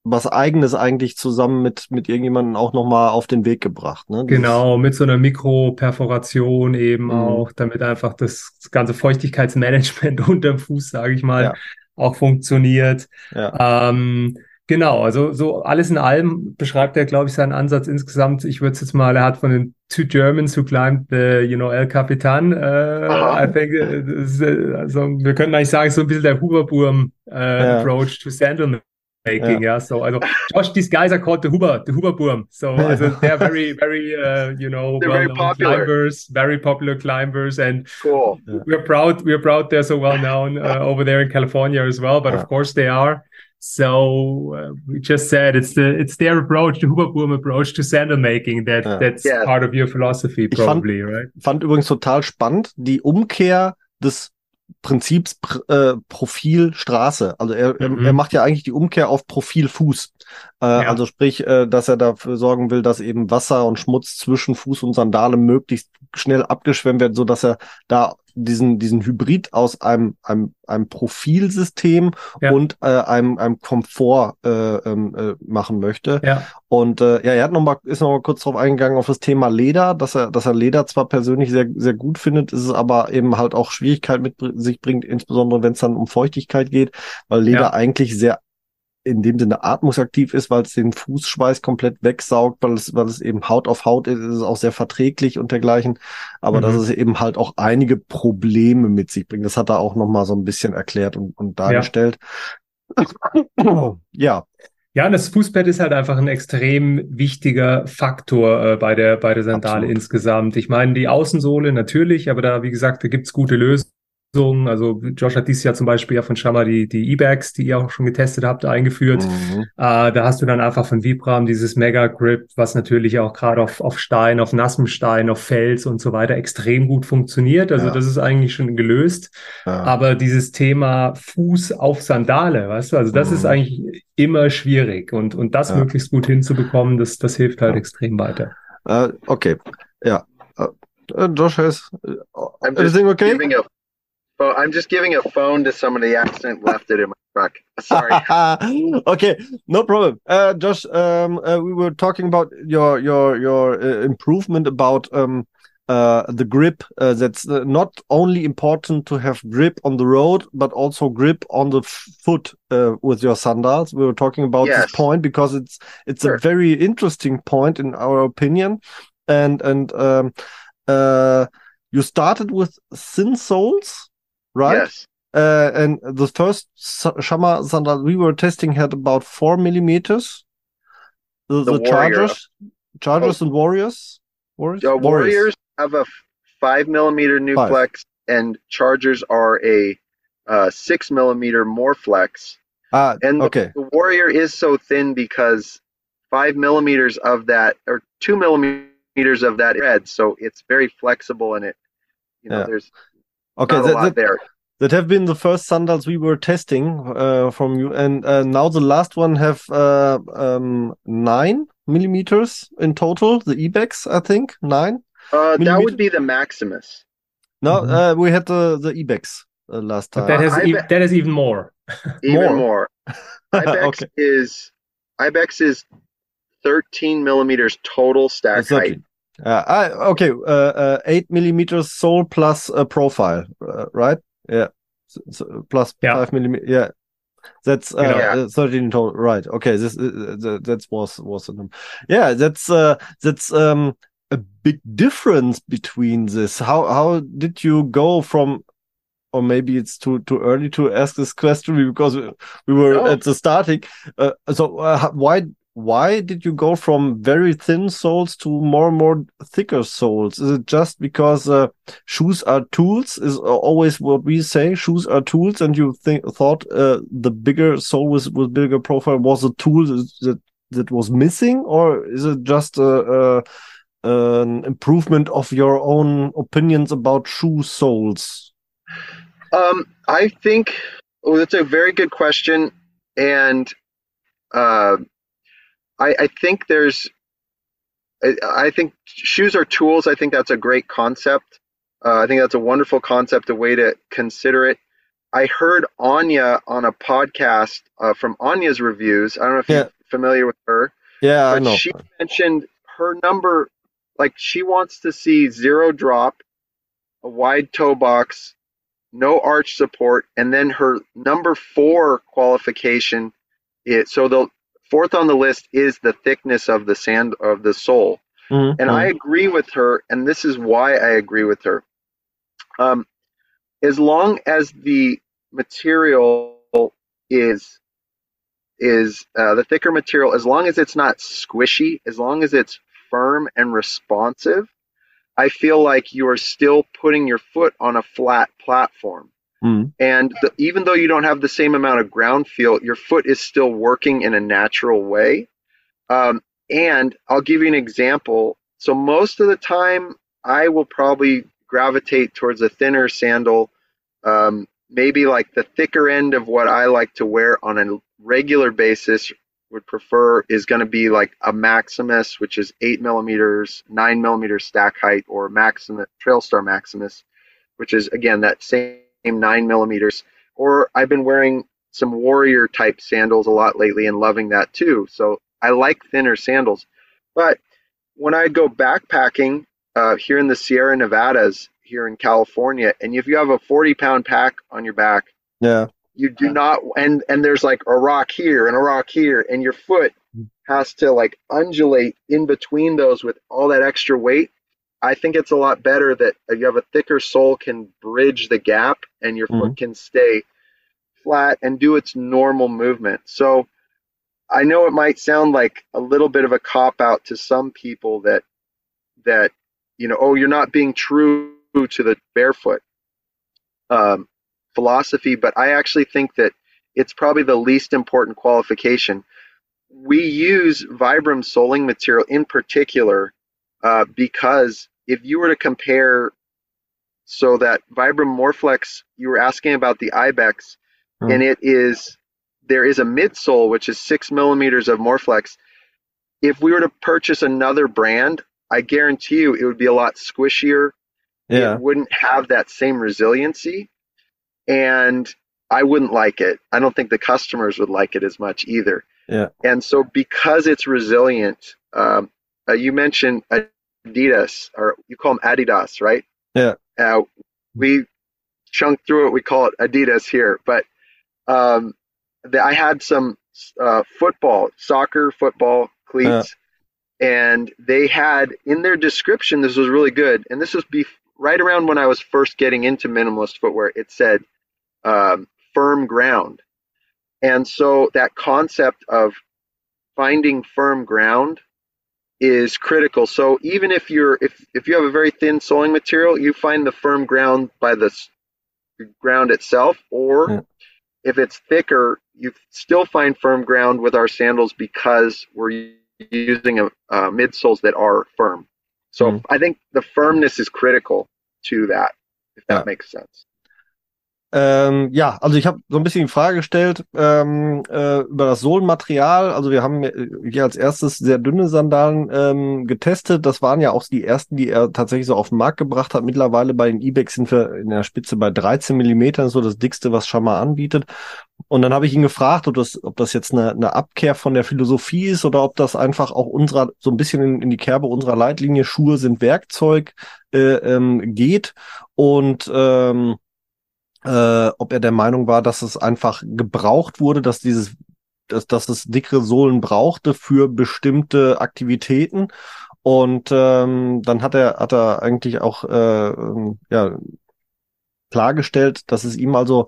was eigenes eigentlich zusammen mit mit irgendjemandem auch noch mal auf den Weg gebracht, ne? Genau, mit so einer Mikroperforation eben Mhm. auch, damit einfach das ganze Feuchtigkeitsmanagement unterm Fuß, sage ich mal, Ja. auch funktioniert. Ja. Ähm, genau, also so alles in allem beschreibt er, glaube ich, seinen Ansatz insgesamt. Ich würde es jetzt mal, er hat von den two Germans who climbed the, you know, El Capitan. Äh. I think, äh, äh, also wir können eigentlich sagen, so ein bisschen der Huberburm äh, Ja. Approach to sandal making. yeah. so also Josh, these guys are called the Huber, the Huberbuam. So also they're very, very, uh, you know, They're very well-known popular. climbers, very popular climbers, and Cool. we're proud we're proud they're so well known uh, over there in California as well. But Yeah. of course they are. So uh, we just said it's the it's their approach, the Huberbuam approach to sandal making. That Yeah. that's Yeah. part of your philosophy, probably, Ich fand- probably, right? Fand übrigens total spannend die Umkehr des Prinzips Pr äh, Profil Straße. Also er, er- Mhm. er macht ja eigentlich die Umkehr auf Profil Fuß. Äh, Ja. Also sprich, äh, dass er dafür sorgen will, dass eben Wasser und Schmutz zwischen Fuß und Sandale möglichst schnell abgeschwemmt wird, so dass er da diesen diesen Hybrid aus einem einem, einem Profilsystem Ja. und äh, einem einem Komfort äh, ähm, äh, machen möchte. Ja, Und äh, ja, er hat noch mal, ist noch mal kurz drauf eingegangen auf das Thema Leder, dass er, dass er Leder zwar persönlich sehr, sehr gut findet, ist es aber eben halt auch Schwierigkeit mit sich bringt, insbesondere wenn es dann um Feuchtigkeit geht, weil Leder Ja. eigentlich sehr in dem Sinne atmungsaktiv ist, weil es den Fußschweiß komplett wegsaugt, weil es, weil es eben Haut auf Haut ist, ist es auch sehr verträglich und dergleichen. Aber Mhm. dass es eben halt auch einige Probleme mit sich bringt. Das hat er auch noch mal so ein bisschen erklärt und, und dargestellt. ja, Ja, und das Fußbett ist halt einfach ein extrem wichtiger Faktor äh, bei der, bei der Sandale Absolut. insgesamt. Ich meine, die Außensohle natürlich, aber da, wie gesagt, da gibt's gute Lösungen. Also Josh hat dieses Jahr zum Beispiel ja von Shama die, die E-Bags, die ihr auch schon getestet habt, eingeführt. Mhm. Äh, da hast du dann einfach von Vibram dieses Mega Grip, was natürlich auch gerade auf, auf Stein, auf nassem Stein, auf Fels und so weiter extrem gut funktioniert. Also ja. das ist eigentlich schon gelöst. Ja. Aber dieses Thema Fuß auf Sandale, weißt du, also das mhm. ist eigentlich immer schwierig und, und das ja. möglichst gut hinzubekommen, das, das hilft halt extrem weiter. Uh, okay, ja. Uh, Josh has uh, everything okay? Well, I'm just giving a phone to somebody who accidentally left it in my truck. Sorry. okay, no problem. Uh, Josh, um, uh, we were talking about your your your uh, improvement about um, uh, the grip. Uh, that's uh, not only important to have grip on the road, but also grip on the foot with your sandals. We were talking about yes. this point because it's it's sure. a very interesting point in our opinion, and and um, uh, you started with thin soles right? Yes. Uh, and the first Shamma sandal we were testing had about four millimeters. The, the, the Chargers, Chargers oh. and Warriors, Warriors, uh, Warriors have a five millimeter new five. and Chargers are a uh, six millimeter more flex. Ah, and the, okay. the Warrior is so thin because five millimeters of that, or two millimeters of that red, so it's very flexible and it, you know, yeah. there's Okay, that, that, there. That have been the first sandals we were testing uh, from you, and uh, now the last one have uh, um, nine millimeters in total. The Ibex, I think, nine. Uh, that would be the Maximus. No, mm -hmm. we had the the Ibex uh, last time. But that has e that is even more. even more. more. Ibex okay. is Ibex is 13 millimeters total stack height. Uh, I, okay, uh, uh, eight millimeters sole plus a profile, uh, right? Yeah, so, so plus yeah. five millimeter. Yeah, that's uh, yeah. 13 total. Right. Okay. This uh, that was was a yeah. That's uh that's um a big difference between this. How how did you go from or maybe it's too too early to ask this question because we were no. at the starting. Uh, so uh, why why did you go from very thin soles to more and more thicker soles? Is it just because uh, shoes are tools? Is always what we say. Shoes are tools, and you think thought uh, the bigger sole with with bigger profile was a tool that that was missing, or is it just a, a an improvement of your own opinions about shoe soles? Um, I think well, that's a very good question, and uh, I, I think there's I, I, think shoes are tools. I think that's a great concept. Uh, I think that's a wonderful concept, a way to consider it. I heard Anya on a podcast uh, from Anya's reviews. I don't know if yeah. you're familiar with her. Yeah, I know. She mentioned her number, like she wants to see zero drop, a wide toe box, no arch support, and then her number four qualification. Is, so the Fourth on the list is the thickness of the sand of the sole. Mm-hmm. And I agree with her, and this is why I agree with her. Um, as long as the material is is uh, the thicker material, as long as it's not squishy, as long as it's firm and responsive, I feel like you are still putting your foot on a flat platform. Mm. And the, even though you don't have the same amount of ground feel, your foot is still working in a natural way. Um, and I'll give you an example. So most of the time, I will probably gravitate towards a thinner sandal, um, maybe like the thicker end of what I like to wear on a regular basis. Would prefer is going to be like a Maximus, which is eight millimeters, nine millimeters stack height, or Maximus Trailstar Maximus, which is again that same nine millimeters. Or I've been wearing some warrior type sandals a lot lately and loving that too. So I like thinner sandals. But when I go backpacking uh, here in the Sierra Nevadas, here in California, and if you have a 40 pound pack on your back, yeah, you do not, and and there's like a rock here and a rock here, and your foot has to like undulate in between those with all that extra weight. I think it's a lot better that you have a thicker sole can bridge the gap and your mm-hmm. foot can stay flat and do its normal movement. So I know it might sound like a little bit of a cop out to some people that that you know, oh, you're not being true to the barefoot. um, philosophy, but I actually think that it's probably the least important qualification. We use Vibram soling material in particular uh, because if you were to compare, so that Vibram Morflex, you were asking about the Ibex, Hmm. and it is there is a midsole which is six millimeters of Morflex. If we were to purchase another brand, I guarantee you it would be a lot squishier Yeah. it wouldn't have that same resiliency and i wouldn't like it i don't think the customers would like it as much either Yeah. and so because it's resilient um, uh, you mentioned adidas or you call them adidas right? Yeah. uh, we chunk through it we call it adidas here but um, the, i had some uh, football soccer football cleats and they had in their description this was really good and this was be right around when i was first getting into minimalist footwear it said um, firm ground. And so that concept of finding firm ground is critical so even if you're if, if you have a very thin soling material you find the firm ground by the ground itself or Yeah. if it's thicker you still find firm ground with our sandals because we're using a, uh, midsoles that are firm. So Mhm. I think the firmness is critical to that, if that Ja. makes sense. Ähm, ja, also ich habe so ein bisschen die Frage gestellt ähm, äh, über das Sohlenmaterial. Also wir haben äh, hier als erstes sehr dünne Sandalen ähm, getestet. Das waren ja auch die ersten, die er tatsächlich so auf den Markt gebracht hat. Mittlerweile bei den E-Bikes sind wir in der Spitze bei 13 Millimetern, so das dickste, was Schammer anbietet. Und dann habe ich ihn gefragt, ob das, ob das jetzt eine, eine Abkehr von der Philosophie ist oder ob das einfach auch unserer so ein bisschen in, in die Kerbe unserer Leitlinie Schuhe sind Werkzeug äh, ähm, geht. Und ähm, äh, ob er der Meinung war, dass es einfach gebraucht wurde, dass dieses, dass, dass es dickere Sohlen brauchte für bestimmte Aktivitäten. Und ähm, dann hat er, hat er eigentlich auch äh, ähm, ja, klargestellt, dass es ihm also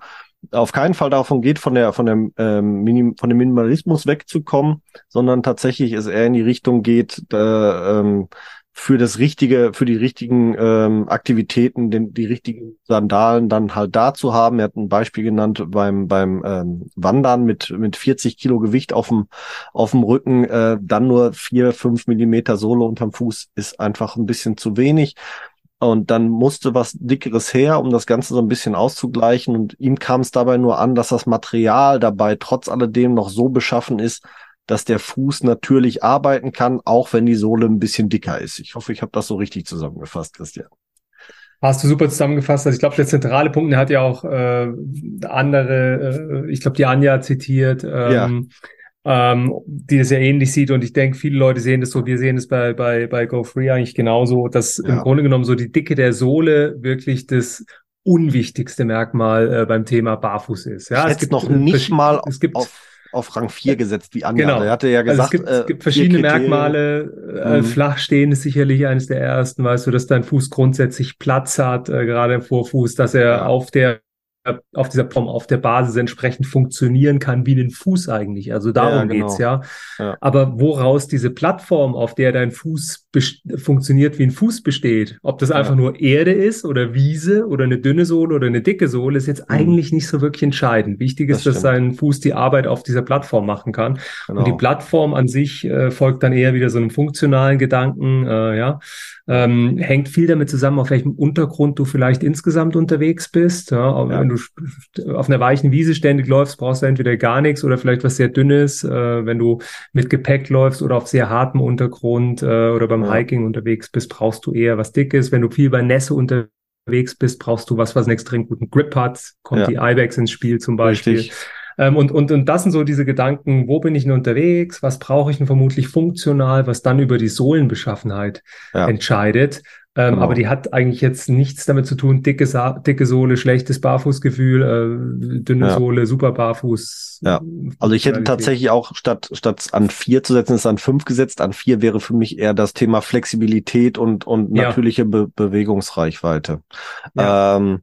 auf keinen Fall davon geht, von der von dem ähm, Minim, von dem Minimalismus wegzukommen, sondern tatsächlich es eher in die Richtung geht, äh, ähm, für das richtige, für die richtigen ähm, Aktivitäten, den, die richtigen Sandalen dann halt da zu haben. Er hat ein Beispiel genannt beim beim ähm, Wandern mit mit 40 Kilo Gewicht auf dem auf dem Rücken, äh, dann nur vier fünf Millimeter Sohle unterm Fuß ist einfach ein bisschen zu wenig. Und dann musste was Dickeres her, um das Ganze so ein bisschen auszugleichen. Und ihm kam es dabei nur an, dass das Material dabei trotz alledem noch so beschaffen ist, dass der Fuß natürlich arbeiten kann, auch wenn die Sohle ein bisschen dicker ist. Ich hoffe, ich habe das so richtig zusammengefasst, Christian. Hast du super zusammengefasst. Also ich glaube, der zentrale Punkt, der hat ja auch äh, andere, äh, ich glaube, die Anja zitiert, ähm, ähm, die das ja ähnlich sieht. Und ich denke, viele Leute sehen das so, wir sehen es bei, bei, bei Go Free eigentlich genauso, dass Ja. im Grunde genommen so die Dicke der Sohle wirklich das unwichtigste Merkmal äh, beim Thema Barfuß ist. Ja, ich es gibt noch nicht mal es gibt auf, auf Rang 4 gesetzt, wie Anja. Genau. Er hatte ja also gesagt, es gibt, äh, es gibt verschiedene. Merkmale. Äh, Mhm. Flach stehen ist sicherlich eines der ersten, weißt du, dass dein Fuß grundsätzlich Platz hat, äh, gerade im Vorfuß, dass er Ja. auf der auf dieser Form, auf der Basis entsprechend funktionieren kann wie ein Fuß eigentlich. Also darum Ja, genau. geht's ja. Ja. Aber woraus diese Plattform, auf der dein Fuß funktioniert wie ein Fuß besteht, ob das Ja. einfach nur Erde ist oder Wiese oder eine dünne Sohle oder eine dicke Sohle, ist jetzt Mhm. eigentlich nicht so wirklich entscheidend. Wichtig Das ist, dass stimmt. dein Fuß die Arbeit auf dieser Plattform machen kann. Genau. Und die Plattform an sich äh, folgt dann eher wieder so einem funktionalen Gedanken, äh, ja. Ähm, hängt viel damit zusammen, auf welchem Untergrund du vielleicht insgesamt unterwegs bist. Ja. Du auf einer weichen Wiese ständig läufst, brauchst du entweder gar nichts oder vielleicht was sehr Dünnes. Äh, wenn du mit Gepäck läufst oder auf sehr hartem Untergrund äh, oder beim. Hiking unterwegs bist, brauchst du eher was Dickes. Wenn du viel bei Nässe unterwegs bist, brauchst du was, was einen extrem guten Grip hat. Kommt Ja. die Ibex ins Spiel zum Beispiel. Ähm, und, und, und das sind so diese Gedanken, wo bin ich denn unterwegs, was brauche ich denn vermutlich funktional, was dann über die Sohlenbeschaffenheit Ja. entscheidet. Ähm, Genau. Aber die hat eigentlich jetzt nichts damit zu tun, dicke, Sa dicke Sohle, schlechtes Barfußgefühl, äh, dünne Ja. Sohle, super Barfuß. Ja. Also ich hätte tatsächlich auch statt, statt an vier zu setzen, ist an fünf gesetzt. An vier wäre für mich eher das Thema Flexibilität und, und Ja. natürliche Be Bewegungsreichweite. Ja. Um,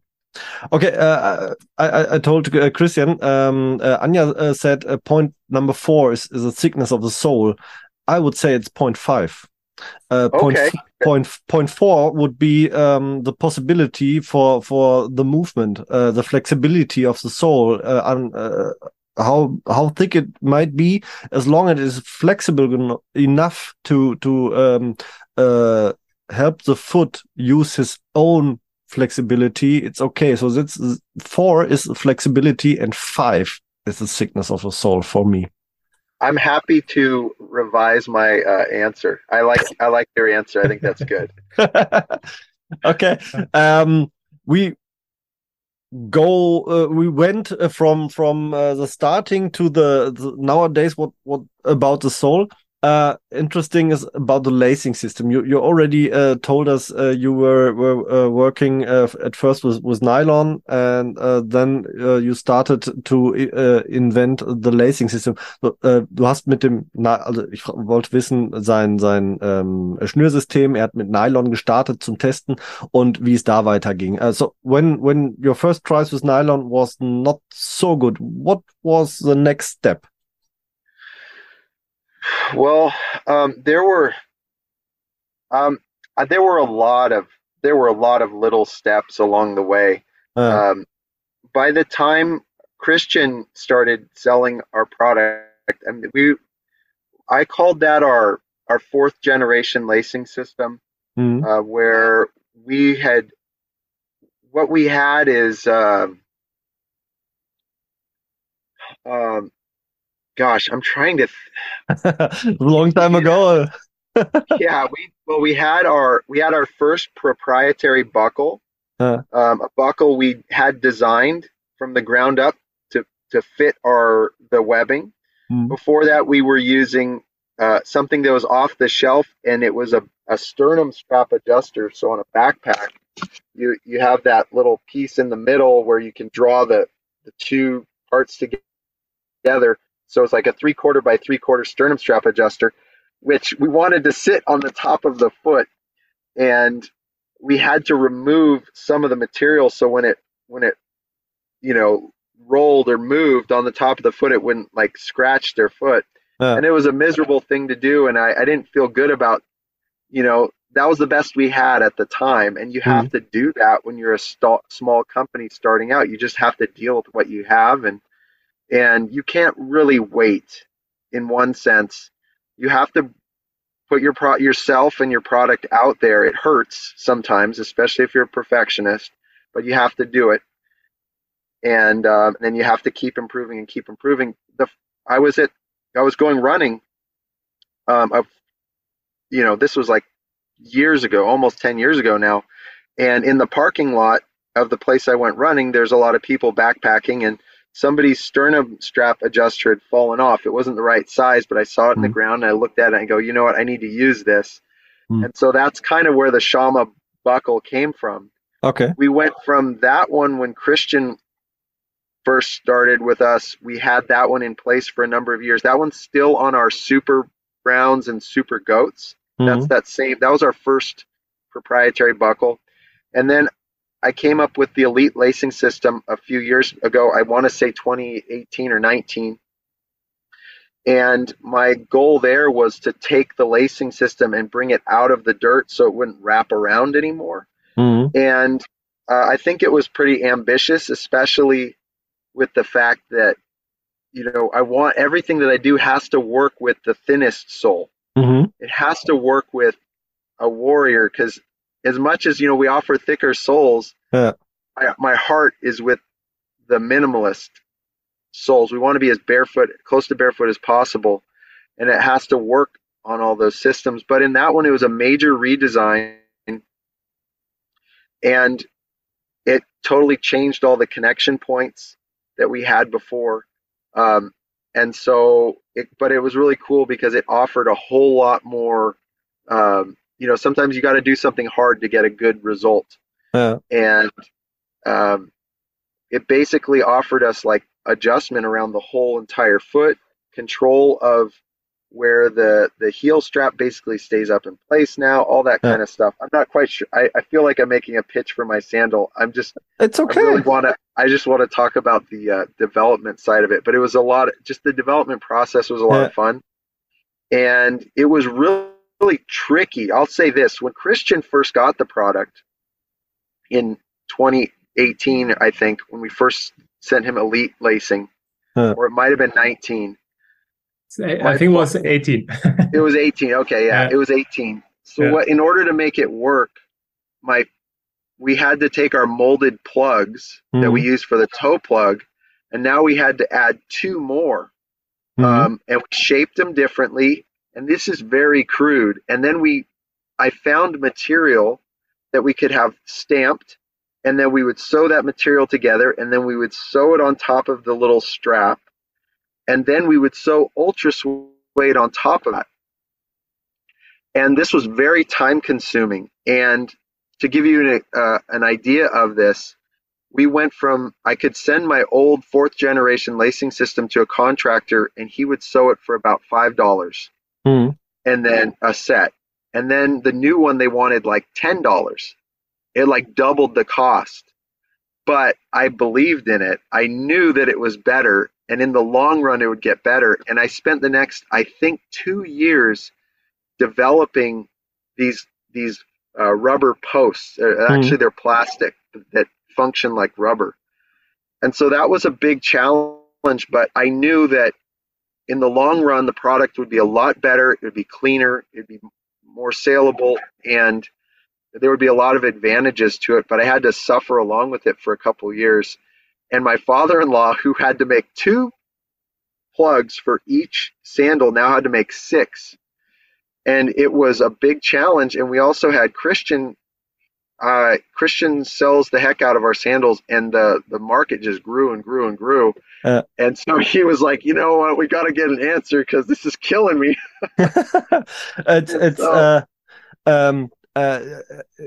okay, uh, I, I- told uh, Christian, um, uh, Anya uh, said uh, point number four is, is a thickness of the soul. I would say it's point five. Uh, point Okay. f- point point four would be um, the possibility for for the movement, uh, the flexibility of the sole, uh, uh, how how thick it might be, as long as it is flexible enough to to um, uh, help the foot use his own flexibility. It's okay. So that's four is flexibility, and five is the thickness of the sole for me. I'm happy to revise my uh, answer. I like I like your answer. I think that's good. okay. Um, we go. Uh, we went uh, from from uh, the starting to the, the, nowadays. What what about the sole? Uh, interesting is about the lacing system. You you already uh, told us uh, you were were uh, working uh, at first with with nylon, and uh, then you started to invent the lacing system. du hast mit dem, also ich wollte wissen sein sein ähm, Schnürsystem. Er hat mit Nylon gestartet zum Testen und wie es da weiterging. so when when your first tries with nylon was not so good, what was the next step? Well, um, there were um, uh, there were a lot of there were a lot of little steps along the way. Uh. Um, by the time Christian started selling our product, I mean, we I called that our our fourth generation lacing system, mm. uh, where we had what we had is um, um, gosh, I'm trying to. Th- long time ago. yeah, we well we had our we had our first proprietary buckle, uh. um, a buckle we had designed from the ground up to to fit our the webbing. Mm. Before that, we were using uh, something that was off the shelf, and it was a, a sternum strap adjuster. So on a backpack, you you have that little piece in the middle where you can draw the the two parts together so it's like a three quarter by three quarter sternum strap adjuster, which we wanted to sit on the top of the foot. And we had to remove some of the material so when it when it you know rolled or moved on the top of the foot it wouldn't like scratch their foot uh. and it was a miserable thing to do and I, I didn't feel good about you know that was the best we had at the time and you have mm-hmm. to do that when you're a st- small company starting out you just have to deal with what you have and and you can't really wait in one sense. You have to put your pro- yourself and your product out there. It hurts sometimes especially if you're a perfectionist but you have to do it. And uh, then you have to keep improving and keep improving. The i was at i was going running um of you know this was like years ago almost 10 years ago now. And in the parking lot of the place i went running there's a lot of people backpacking and somebody's sternum strap adjuster had fallen off. It wasn't the right size, but I saw it in the hmm. ground and I looked at it and go, you know what, I need to use this. Mm. And so that's kind of where the Shamma buckle came from. Okay. We went from that one when Christian first started with us. We had that one in place for a number of years. That one's still on our super browns and super goats. Mm-hmm. That's that same. That was our first proprietary buckle. And then I came up with the elite lacing system a few years ago. I want to say 2018 or 19. And my goal there was to take the lacing system and bring it out of the dirt so it wouldn't wrap around anymore. Mm-hmm. And uh, I think it was pretty ambitious, especially with the fact that, you know, I want everything that I do has to work with the thinnest sole. Mm-hmm. It has to work with a warrior because as much as you know we offer thicker soles yeah. my, my heart is with the minimalist soles we want to be as barefoot close to barefoot as possible and it has to work on all those systems. But in that one it was a major redesign and it totally changed all the connection points that we had before. Um, and so it, but it was really cool because it offered a whole lot more um, you know sometimes you got to do something hard to get a good result yeah. and um, it basically offered us like adjustment around the whole entire foot control of where the the heel strap basically stays up in place now all that yeah. kind of stuff i'm not quite sure I, I feel like i'm making a pitch for my sandal i'm just it's okay i really want to i just want to talk about the uh, development side of it but it was a lot of, just the development process was a lot yeah. of fun and it was really really tricky. I'll say this when Christian first got the product in 2018, I think, when we first sent him Elite lacing, huh. or it might have been 19. I think it was 18. it was 18. Okay, yeah, yeah, it was 18. So yeah. what in order to make it work, my we had to take our molded plugs mm-hmm. that we mm-hmm. used for the toe plug, and now we had to add two more. Mm-hmm. Um, and we shaped them differently. And this is very crude. And then we, I found material that we could have stamped, and then we would sew that material together, and then we would sew it on top of the little strap, and then we would sew ultra suede on top of that. And this was very time consuming. And to give you an, uh, an idea of this, we went from I could send my old fourth generation lacing system to a contractor and he would sew it for about five dollars mm. and then a set. And then the new one they wanted like ten dollars. It like doubled the cost. But I believed in it. I knew that it was better. And in the long run it would get better. And I spent the next I think two years developing these these uh, rubber posts. Mm. actually they're plastic that function like rubber. And so that was a big challenge, but I knew that in the long run, the product would be a lot better. It would be cleaner, it would be more saleable, and there would be a lot of advantages to it. But I had to suffer along with it for a couple years. And my father in law, who had to make two plugs for each sandal, now had to make six. And it was a big challenge. And we also had Christian uh, Christian sells the heck out of our sandals, and the the market just grew and grew and grew. Uh, and so he was like, you know what, we got to get an answer because this is killing me. it's it's so, uh, um, uh,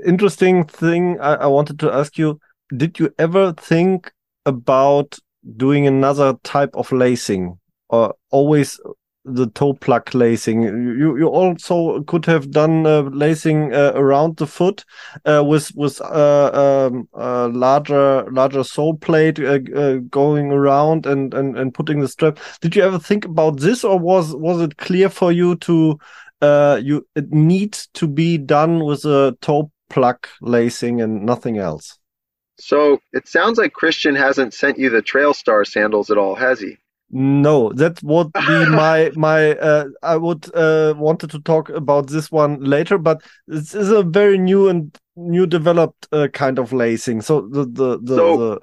interesting thing. I, I wanted to ask you: Did you ever think about doing another type of lacing, or always the toe plug lacing. You you also could have done uh, lacing uh, around the foot uh, with with uh, um, larger larger sole plate uh, uh, going around and, and and putting the strap. Did you ever think about this, or was was it clear for you to you it needs to be done with a toe plug lacing and nothing else? So it sounds like Christian hasn't sent you the Trail Star sandals at all, has he? No, that would be my my. Uh, I would uh, wanted to talk about this one later, but this is a very new and new developed uh, kind of lacing. So the the the, so, the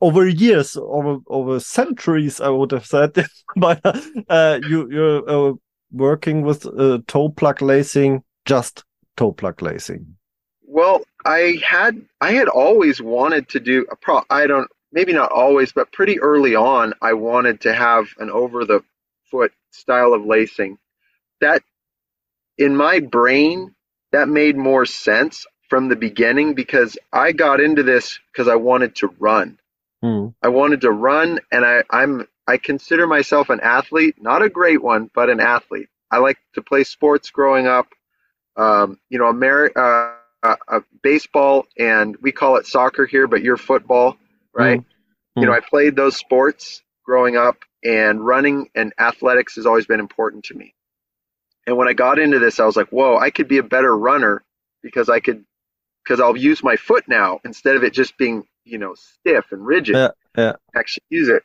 over years, over over centuries, I would have said, but uh, you you're uh, working with uh, toe plug lacing, just toe plug lacing. Well, I had I had always wanted to do a pro. I don't maybe not always, but pretty early on, I wanted to have an over the foot style of lacing. That, in my brain, that made more sense from the beginning because I got into this because I wanted to run. Mm. I wanted to run, and I, I'm I consider myself an athlete, not a great one, but an athlete. I like to play sports growing up. Um, you know, Ameri- uh, uh, uh, baseball, and we call it soccer here, but you're football right? Mm-hmm. You know, I played those sports growing up, and running and athletics has always been important to me. And when I got into this, I was like, whoa, I could be a better runner because I could, because I'll use my foot now instead of it just being, you know, stiff and rigid. Yeah, yeah. Actually use it.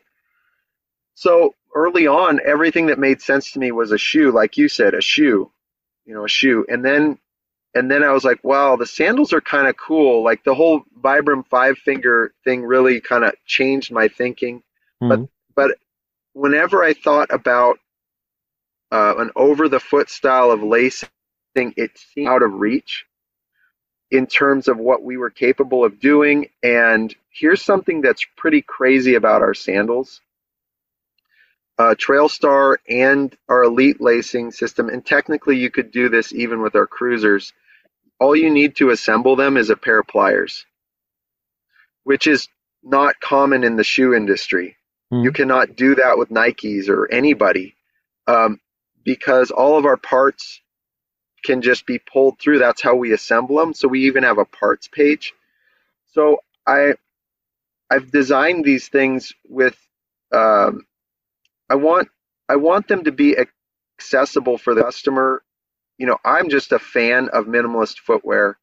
So early on, everything that made sense to me was a shoe, like you said, a shoe, you know, a shoe. And then and then I was like, wow, the sandals are kind of cool. Like the whole Vibram five finger thing really kind of changed my thinking. Mm-hmm. But but whenever I thought about uh, an over the foot style of lacing, it seemed out of reach in terms of what we were capable of doing. And here's something that's pretty crazy about our sandals. Uh, Trailstar and our Elite lacing system, and technically you could do this even with our cruisers all you need to assemble them is a pair of pliers, which is not common in the shoe industry. Mm. You cannot do that with Nikes or anybody um, because all of our parts can just be pulled through. That's how we assemble them. So we even have a parts page. So I I've designed these things with um, I want I want them to be accessible for the customer you know, I'm just a fan of minimalist footwear.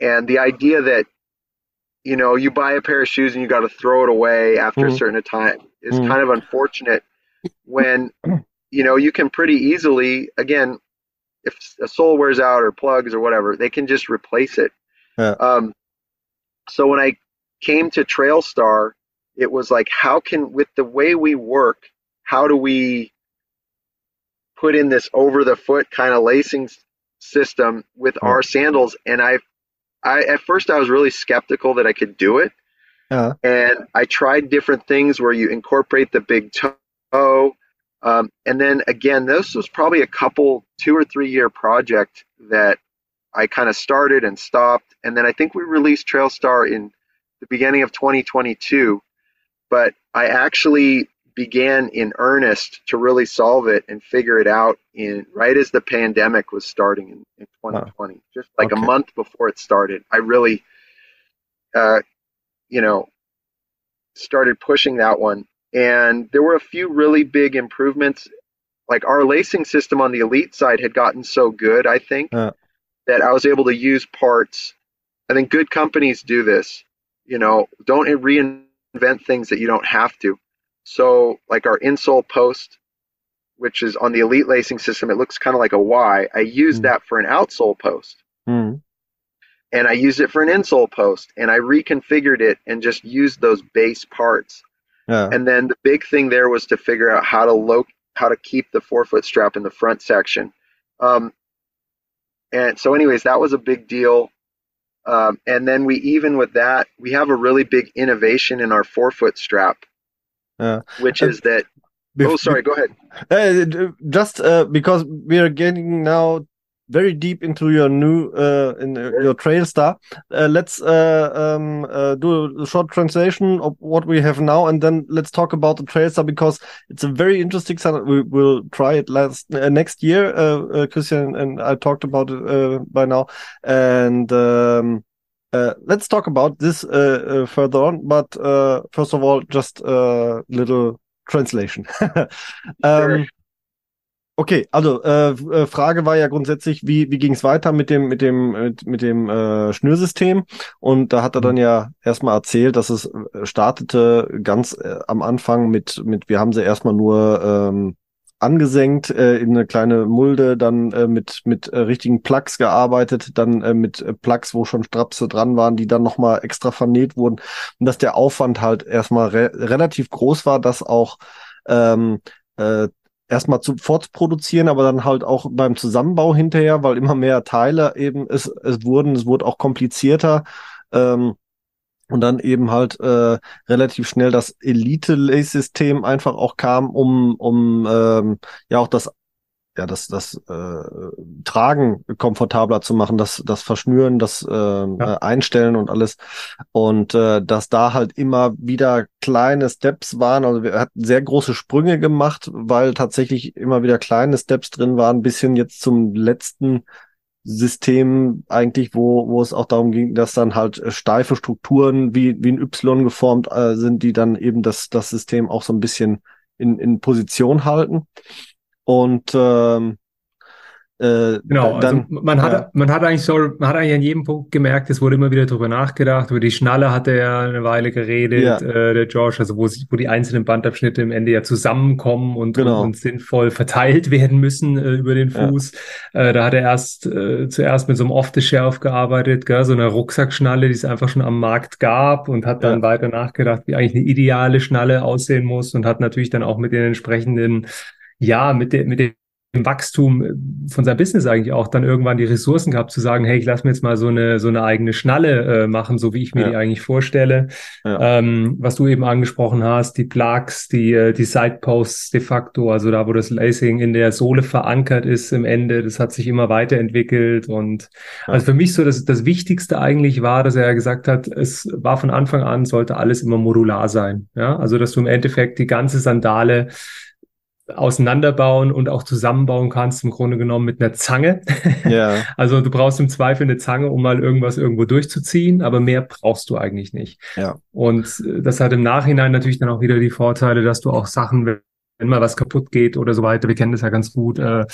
And the idea that, you know, you buy a pair of shoes and you got to throw it away after Mhm. a certain time is Mhm. kind of unfortunate when, you know, you can pretty easily, again, if a sole wears out or plugs or whatever, they can just replace it. Yeah. Um, so when I came to Trailstar, it was like, how can, with the way we work, how do we put in this over the foot kind of lacing system with our sandals? And I, I, at first I was really skeptical that I could do it. Yeah. And I tried different things where you incorporate the big toe. Um, and then again, this was probably a couple, two or three year project that I kind of started and stopped. And then I think we released Trailstar in the beginning of 2022. But I actually began in earnest to really solve it and figure it out in right as the pandemic was starting in, in 2020, just like Okay. a month before it started. I really, uh, you know, started pushing that one. And there were a few really big improvements. Like our lacing system on the elite side had gotten so good, I think, Yeah. that I was able to use parts. I think good companies do this. You know, don't reinvent things that you don't have to. So, like our insole post, which is on the elite lacing system, it looks kind of like a Y. I used Mm. that for an outsole post Mm. and I used it for an insole post and I reconfigured it and just used those base parts. Yeah. And then the big thing there was to figure out how to lo- how to keep the forefoot strap in the front section. Um, and so, anyways, that was a big deal. Um, and then we even with that, we have a really big innovation in our forefoot strap, Yeah. which Uh, is that. Bef- Oh, sorry. Go ahead. Uh, just uh, because we are getting now very deep into your new uh, in uh, your trail star, uh, let's uh, um, uh, do a short translation of what we have now, and then let's talk about the trail star because it's a very interesting. Sound. We will try it last uh, next year. Uh, uh, Christian and I talked about it uh, by now, and. Um, uh, let's talk about this uh, uh, further on, but uh, first of all, just a little translation. ähm, okay, also f- äh, Frage war ja grundsätzlich, wie, wie ging es weiter mit dem mit dem mit, mit dem äh, Schnürsystem? Und da hat er dann ja erstmal erzählt, dass es äh, startete ganz am Anfang mit mit wir haben sie erstmal nur ähm, angesenkt äh, in eine kleine Mulde, dann äh, mit mit äh, richtigen Plugs gearbeitet, dann äh, mit äh, Plugs, wo schon Strapse dran waren, die dann nochmal extra vernäht wurden und dass der Aufwand halt erstmal re relativ groß war, das auch ähm, äh, erstmal zu fortproduzieren, aber dann halt auch beim Zusammenbau hinterher, weil immer mehr Teile eben es, es wurden, es wurde auch komplizierter. Ähm, und dann eben halt äh, relativ schnell das Elite-System einfach auch kam, um, um ähm, ja auch das ja, das, das äh, Tragen komfortabler zu machen, das, das Verschnüren, das äh, äh, Einstellen und alles. Und äh, dass da halt immer wieder kleine Steps waren. Also wir hatten sehr große Sprünge gemacht, weil tatsächlich immer wieder kleine Steps drin waren, bis hin jetzt zum letzten System eigentlich, wo, wo es auch darum ging, dass dann halt äh, steife Strukturen wie, wie ein Y geformt äh, sind, die dann eben das, das System auch so ein bisschen in, in Position halten. Und ähm, äh, Genau, dann, also man hat, ja. man hat eigentlich so, man hat eigentlich an jedem Punkt gemerkt, es wurde immer wieder drüber nachgedacht. Über die Schnalle hat er ja eine Weile geredet, Ja. äh, der George, also wo, sich, wo die einzelnen Bandabschnitte im Ende ja zusammenkommen und, Genau. und, und sinnvoll verteilt werden müssen äh, über den Ja. Fuß. Äh, da hat er erst äh, zuerst mit so einem Off-the-Shelf gearbeitet, gell, so einer Rucksackschnalle, die es einfach schon am Markt gab und hat dann Ja. weiter nachgedacht, wie eigentlich eine ideale Schnalle aussehen muss und hat natürlich dann auch mit den entsprechenden ja, mit der, mit dem Wachstum von seinem Business eigentlich auch dann irgendwann die Ressourcen gehabt zu sagen, hey, ich lass mir jetzt mal so eine so eine eigene Schnalle äh, machen, so wie ich mir Ja. die eigentlich vorstelle. Ja. Ähm, was du eben angesprochen hast, die Plugs, die äh, die Sideposts de facto, also da, wo das Lacing in der Sohle verankert ist im Ende, das hat sich immer weiterentwickelt und Ja. also für mich so das das Wichtigste eigentlich war, dass er gesagt hat, es war von Anfang an sollte alles immer modular sein, ja, also dass du im Endeffekt die ganze Sandale auseinanderbauen und auch zusammenbauen kannst, im Grunde genommen mit einer Zange. ja, Also du brauchst im Zweifel eine Zange, um mal irgendwas irgendwo durchzuziehen, aber mehr brauchst du eigentlich nicht. Ja. Und äh, das hat im Nachhinein natürlich dann auch wieder die Vorteile, dass du auch Sachen, wenn mal was kaputt geht oder so weiter, wir kennen das ja ganz gut, äh,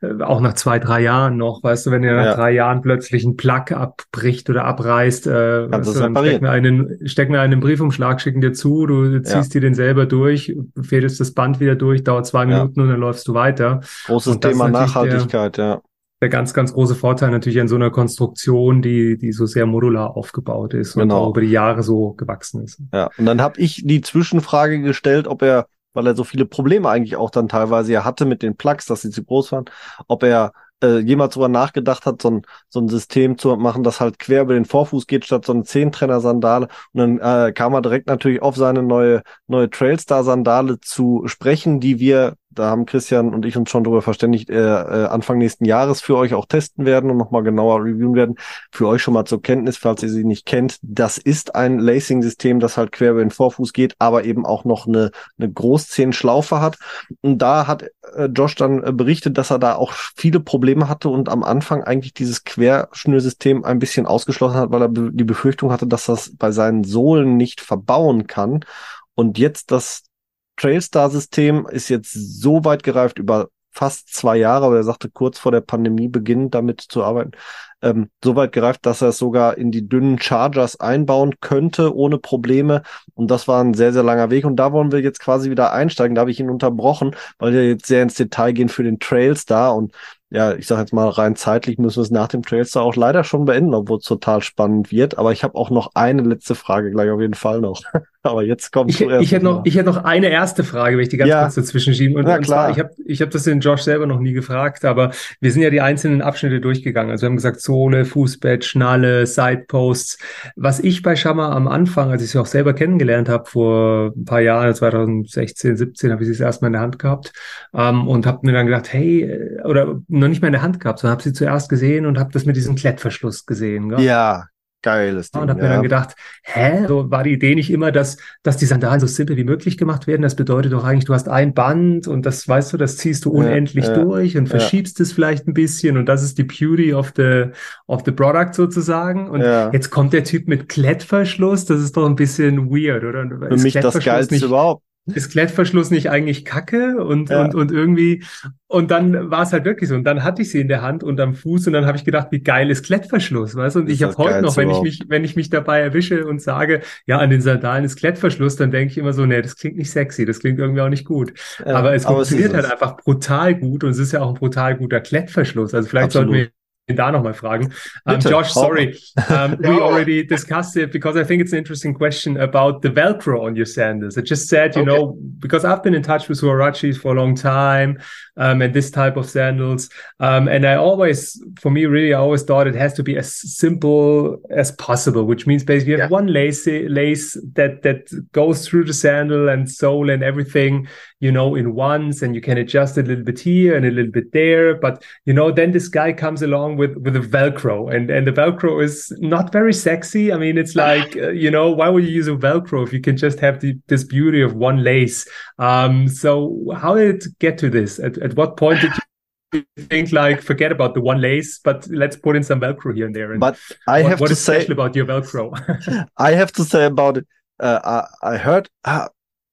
äh auch nach zwei, drei Jahren noch, weißt du, wenn dir nach ja. drei Jahren plötzlich ein Plug abbricht oder abreißt, äh, weißt du, dann stecken wir, einen, stecken wir einen Briefumschlag, schicken dir zu, du ziehst ja. dir den selber durch, fädelst das Band wieder durch, dauert zwei Minuten ja. und dann läufst du weiter. Großes Thema Nachhaltigkeit, der, ja. Der ganz, ganz große Vorteil natürlich an so einer Konstruktion, die, die so sehr modular aufgebaut ist genau. und auch über die Jahre so gewachsen ist. Ja, und dann habe ich die Zwischenfrage gestellt, ob er weil er so viele Probleme eigentlich auch dann teilweise ja hatte mit den Plugs, dass sie zu groß waren, ob er äh, jemals darüber nachgedacht hat, so ein, so ein System zu machen, das halt quer über den Vorfuß geht, statt so eine Zehntrenner-Sandale. Und dann äh, kam er direkt natürlich auf seine neue, neue Trailstar-Sandale zu sprechen, die wir da haben Christian und ich uns schon darüber verständigt, äh, äh, Anfang nächsten Jahres für euch auch testen werden und nochmal genauer reviewen werden. Für euch schon mal zur Kenntnis, falls ihr sie nicht kennt. Das ist ein Lacing-System, das halt quer über den Vorfuß geht, aber eben auch noch eine, eine Großzehenschlaufe hat. Und da hat äh, Josh dann äh, berichtet, dass er da auch viele Probleme hatte und am Anfang eigentlich dieses Querschnürsystem ein bisschen ausgeschlossen hat, weil er die Befürchtung hatte, dass das bei seinen Sohlen nicht verbauen kann. Und jetzt das Trailstar-System ist jetzt so weit gereift über fast zwei Jahre, aber er sagte kurz vor der Pandemie beginnen damit zu arbeiten, ähm, so weit gereift, dass er es sogar in die dünnen Chargers einbauen könnte, ohne Probleme. Und das war ein sehr, sehr langer Weg. Und da wollen wir jetzt quasi wieder einsteigen. Da habe ich ihn unterbrochen, weil wir jetzt sehr ins Detail gehen für den Trailstar. Und ja, ich sage jetzt mal rein zeitlich müssen wir es nach dem Trailstar auch leider schon beenden, obwohl es total spannend wird. Aber ich habe auch noch eine letzte Frage gleich auf jeden Fall noch. Aber jetzt kommt ich, ich hätte noch, ich hätte noch eine erste Frage, wenn ich die ganz ja. kurz dazwischen schieben. Und, ja, und klar. Zwar, ich habe, ich habe das den Josh selber noch nie gefragt, aber wir sind ja die einzelnen Abschnitte durchgegangen. Also wir haben gesagt Sohle, Fußbett, Schnalle, Sideposts. Was ich bei Shammer am Anfang, als ich sie auch selber kennengelernt habe vor ein paar Jahren, 2016, 17, habe ich sie das erstmal in der Hand gehabt ähm, und habe mir dann gedacht, hey, äh, oder noch nicht mal in der Hand gehabt, sondern habe sie zuerst gesehen und habe das mit diesem Klettverschluss gesehen. Gell? Ja, Geiles Ding. Und habe ja. mir dann gedacht, hä, so war die Idee nicht immer, dass, dass die Sandalen so simpel wie möglich gemacht werden. Das bedeutet doch eigentlich, du hast ein Band und das, weißt du, das ziehst du unendlich ja, ja, durch und verschiebst es vielleicht ein bisschen und das ist die Beauty of the, of the product sozusagen. Und jetzt kommt der Typ mit Klettverschluss, das ist doch ein bisschen weird, oder? Für ist mich das Geilste nicht, überhaupt ist Klettverschluss nicht eigentlich Kacke und, ja. und, und irgendwie, und dann war es halt wirklich so. Und dann hatte ich sie in der Hand und am Fuß und dann habe ich gedacht, wie geil ist Klettverschluss, weißt du? Und ich habe heute noch, wenn ich mich, wenn ich mich dabei erwische und sage, ja, an den Sandalen ist Klettverschluss, dann denke ich immer so, nee, das klingt nicht sexy, das klingt irgendwie auch nicht gut. Ja, aber es aber funktioniert es halt einfach brutal gut und es ist ja auch ein brutal guter Klettverschluss. Also vielleicht Absolut. sollten wir da nochmal fragen. Um, Josh, sorry, um, we already discussed it because I think it's an interesting question about the Velcro on your sandals. I just said, you okay. know, because I've been in touch with Huarachis for a long time um, and this type of sandals. Um, and I always, for me, really, I always thought it has to be as simple as possible, which means basically you have yeah. one lace, lace that, that goes through the sandal and sole and everything, you know, in once, and you can adjust a little bit here and a little bit there. But, you know, then this guy comes along with with a Velcro, and and the Velcro is not very sexy. I mean, it's like uh, you know, why would you use a Velcro if you can just have the, this beauty of one lace? Um, so how did it get to this? At, at what point did you think like forget about the one lace, but let's put in some Velcro here and there? And but I what, have what to is say about your Velcro. I have to say about it. Uh, I, I heard uh,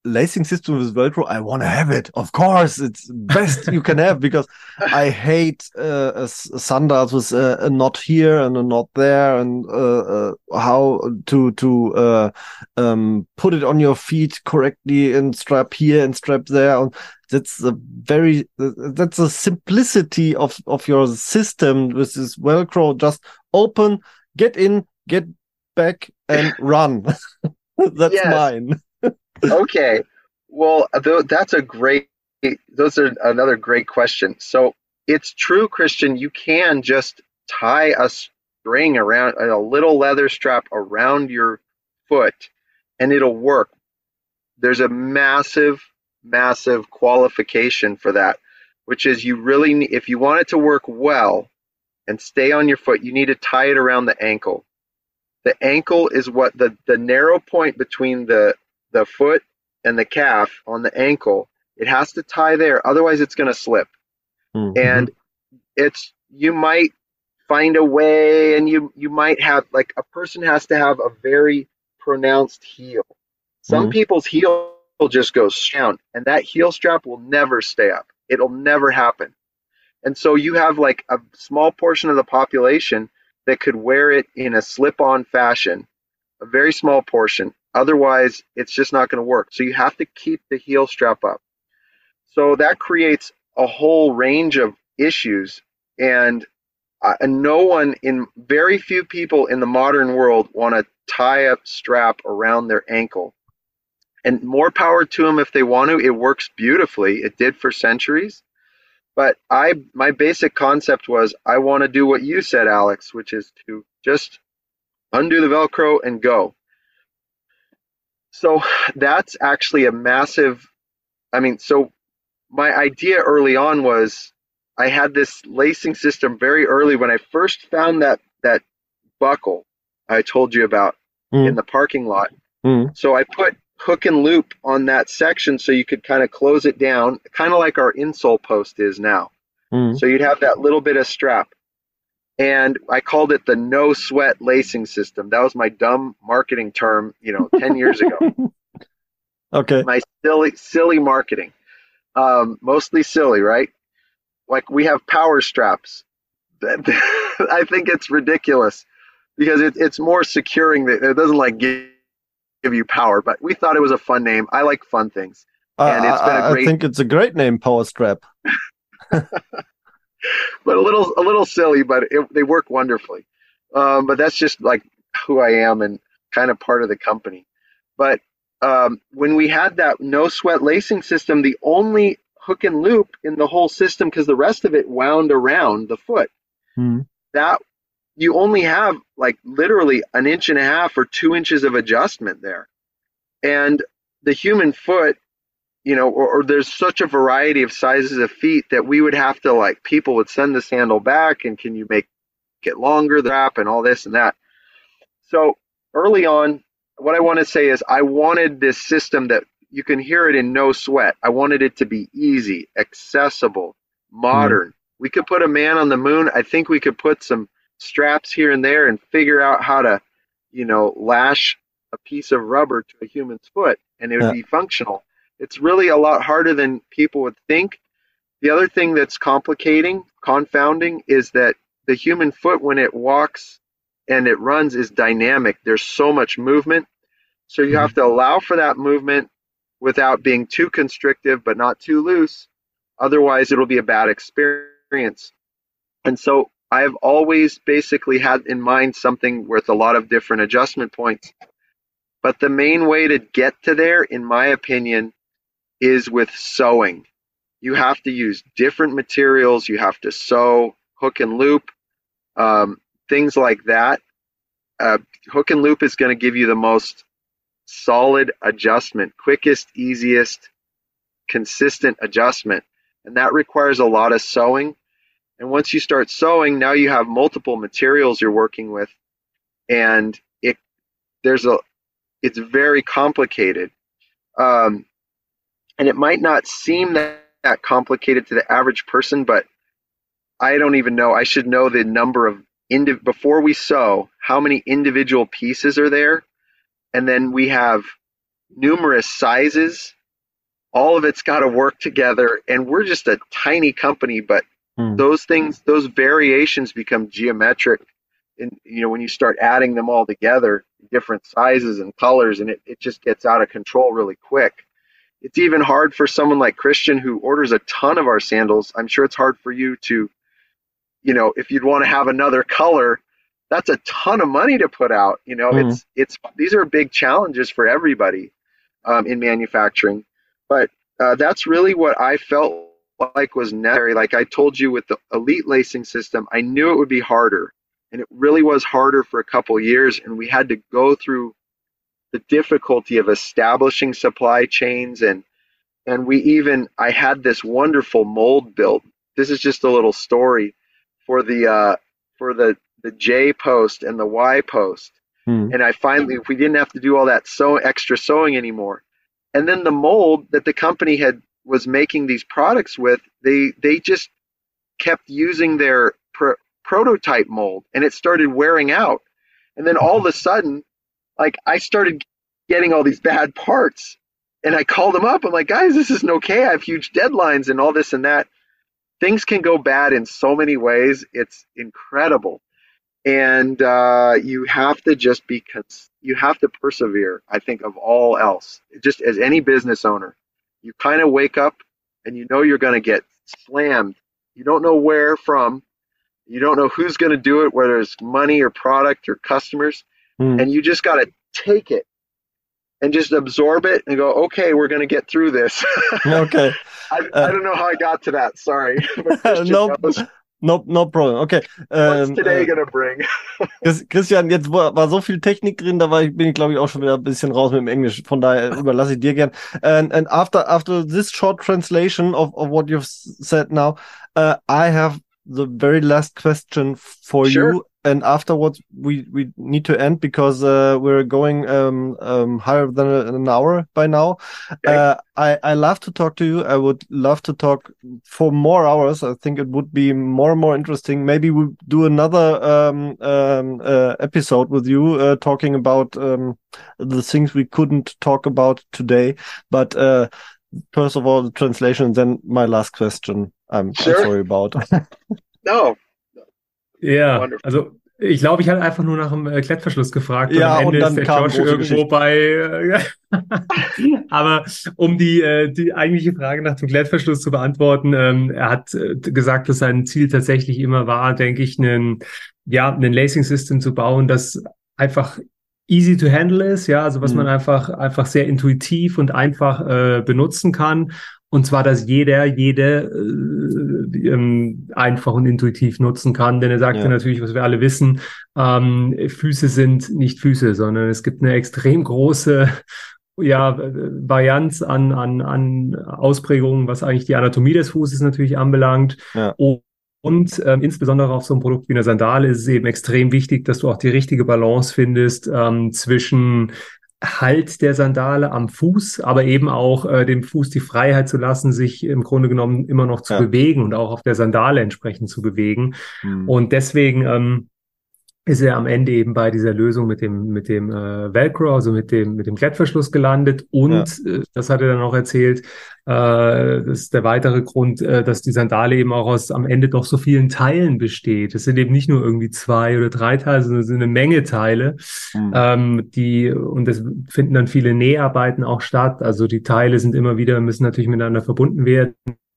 lacing system with Velcro, I want to have it. Of course, it's best you can have because I hate uh, sandals with uh, a knot here and a knot there, and uh, uh how to to uh, um, put it on your feet correctly and strap here and strap there. And that's a very that's a simplicity of of your system with this Velcro. Just open, get in, get back, and run. that's mine okay. Well, that's a great, those are another great question. So it's true, Christian, you can just tie a string around a little leather strap around your foot and it'll work. There's a massive, massive qualification for that, which is you really, if you want it to work well and stay on your foot, you need to tie it around the ankle. The ankle is what the, the narrow point between the the foot and the calf on the ankle, it has to tie there. Otherwise, it's going to slip. Mm-hmm. And it's, you might find a way and you, you might have, like, a person has to have a very pronounced heel. Some mm-hmm. people's heel just go down and that heel strap will never stay up. It'll never happen. And so you have like a small portion of the population that could wear it in a slip on fashion, a very small portion. Otherwise, it's just not going to work. So you have to keep the heel strap up. So that creates a whole range of issues. And, uh, and no one in very few people in the modern world want to tie a strap around their ankle. And more power to them if they want to. It works beautifully. It did for centuries. But I my basic concept was I want to do what you said, Alex, which is to just undo the Velcro and go. So that's actually a massive I mean, so my idea early on was I had this lacing system very early when I first found that that buckle I told you about Mm. in the parking lot. Mm. So I put hook and loop on that section so you could kind of close it down, kind of like our insole post is now. Mm. So you'd have that little bit of strap. And I called it the no sweat lacing system. That was my dumb marketing term, you know, 10 years ago. Okay. My silly, silly marketing. Um, mostly silly, right? Like we have power straps. I think it's ridiculous because it, it's more securing that it doesn't like give, give you power, but we thought it was a fun name. I like fun things. I, And it's been a I- I great- think it's a great name, Power Strap. but a little a little silly, but it, they work wonderfully. Um, but that's just like who I am and kind of part of the company. But um, when we had that no sweat lacing system, the only hook and loop in the whole system, because the rest of it wound around the foot, Mm. that you only have like literally an inch and a half or two inches of adjustment there. And the human foot, you know, or, or there's such a variety of sizes of feet that we would have to like people would send the sandal back and can you make it longer, the wrap and all this and that. So early on, what I want to say is I wanted this system that you can hear it in no sweat. I wanted it to be easy, accessible, mm-hmm. modern. We could put a man on the moon. I think we could put some straps here and there and figure out how to, you know, lash a piece of rubber to a human's foot and it would Yeah. be functional. It's really a lot harder than people would think. The other thing that's complicating, confounding, is that the human foot, when it walks and it runs, is dynamic. There's so much movement. So you have mm-hmm. to allow for that movement without being too constrictive, but not too loose. Otherwise, it'll be a bad experience. And so I've always basically had in mind something with a lot of different adjustment points. But the main way to get to there, in my opinion, is with sewing. You have to use different materials. You have to sew, hook and loop, um, things like that. Uh, hook and loop is going to give you the most solid adjustment, quickest, easiest, consistent adjustment. And that requires a lot of sewing. And once you start sewing, now you have multiple materials you're working with. And it there's a it's very complicated. Um, and it might not seem that, that complicated to the average person, but I don't even know. I should know the number of indi- before we sew, how many individual pieces are there, and then we have numerous sizes. All of it's got to work together, and we're just a tiny company, but Hmm. those things, those variations become geometric. And you know, when you start adding them all together, different sizes and colors, and it, it just gets out of control really quick. It's even hard for someone like Christian who orders a ton of our sandals. I'm sure it's hard for you to, you know, if you'd want to have another color, that's a ton of money to put out. You know, Mhm. it's it's these are big challenges for everybody um, in manufacturing. But uh, that's really what I felt like was necessary. Like I told you with the elite lacing system, I knew it would be harder, and it really was harder for a couple years. And we had to go through the difficulty of establishing supply chains and and we even I had this wonderful mold built. This is just a little story for the uh, for the the J post and the Y post. Hmm. And I finally we didn't have to do all that so extra sewing anymore. And then the mold that the company had was making these products with, they they just kept using their pro- prototype mold and it started wearing out. And then all of a sudden, like I started getting all these bad parts and I called them up. I'm like, guys, this isn't okay. I have huge deadlines and all this and that. Things can go bad in so many ways. It's incredible. And uh, you have to just be, cons- you have to persevere, I think, of all else. Just as any business owner, you kind of wake up and you know you're going to get slammed. You don't know where from. You don't know who's going to do it, whether it's money or product or customers. Mm. And you just got to take it and just absorb it and go, okay, we're going to get through this. okay. I, Uh, I don't know how I got to that. Sorry. No, No, no problem. Okay. what's Ähm, today äh, to bring? Chris- Christian, jetzt war, war so viel Technik drin, da war ich, bin ich glaube ich auch schon wieder ein bisschen raus mit dem Englisch. Von daher überlasse ich dir gern. And, and after after this short translation of, of what you've said now, uh, I have the very last question for Sure. you. And afterwards, we, we need to end because uh, we're going um, um, higher than an hour by now. Okay. Uh, I, I love to talk to you. I would love to talk for more hours. I think it would be more and more interesting. Maybe we'll do another um, um, uh, episode with you uh, talking about um, the things we couldn't talk about today. But uh, first of all, the translation, then my last question. I'm, I'm sorry about. No. Ja, also ich glaube, ich hatte einfach nur nach dem äh, Klettverschluss gefragt. Ja, und Ende dann ist der kam Josh irgendwo Geschichte. bei. Äh, aber um die, äh, die eigentliche Frage nach dem Klettverschluss zu beantworten, ähm, er hat äh, gesagt, dass sein Ziel tatsächlich immer war, denke ich, einen, ja, einen Lacing System zu bauen, das einfach easy to handle ist, ja, also was Mhm. man einfach, einfach sehr intuitiv und einfach äh, benutzen kann. Und zwar, dass jeder, jede äh, ähm, einfach und intuitiv nutzen kann. Denn er sagte Ja. natürlich, was wir alle wissen, ähm, Füße sind nicht Füße, sondern es gibt eine extrem große ja, Varianz an, an, an Ausprägungen, was eigentlich die Anatomie des Fußes natürlich anbelangt. Ja. Und ähm, insbesondere auf so einem Produkt wie einer Sandale ist es eben extrem wichtig, dass du auch die richtige Balance findest ähm, zwischen Halt der Sandale am Fuß, aber eben auch äh, dem Fuß die Freiheit zu lassen, sich im Grunde genommen immer noch zu Ja. bewegen und auch auf der Sandale entsprechend zu bewegen. Hm. Und deswegen ähm, ist er am Ende eben bei dieser Lösung mit dem, mit dem äh, Velcro, also mit dem, mit dem Klettverschluss gelandet. Und äh, das hat er dann auch erzählt, äh, das ist der weitere Grund, äh, dass die Sandale eben auch aus am Ende doch so vielen Teilen besteht. Es sind eben nicht nur irgendwie zwei oder drei Teile, sondern es sind eine Menge Teile. Hm. Ähm, die, und es finden dann viele Näharbeiten auch statt. Also die Teile sind immer wieder, müssen natürlich miteinander verbunden werden,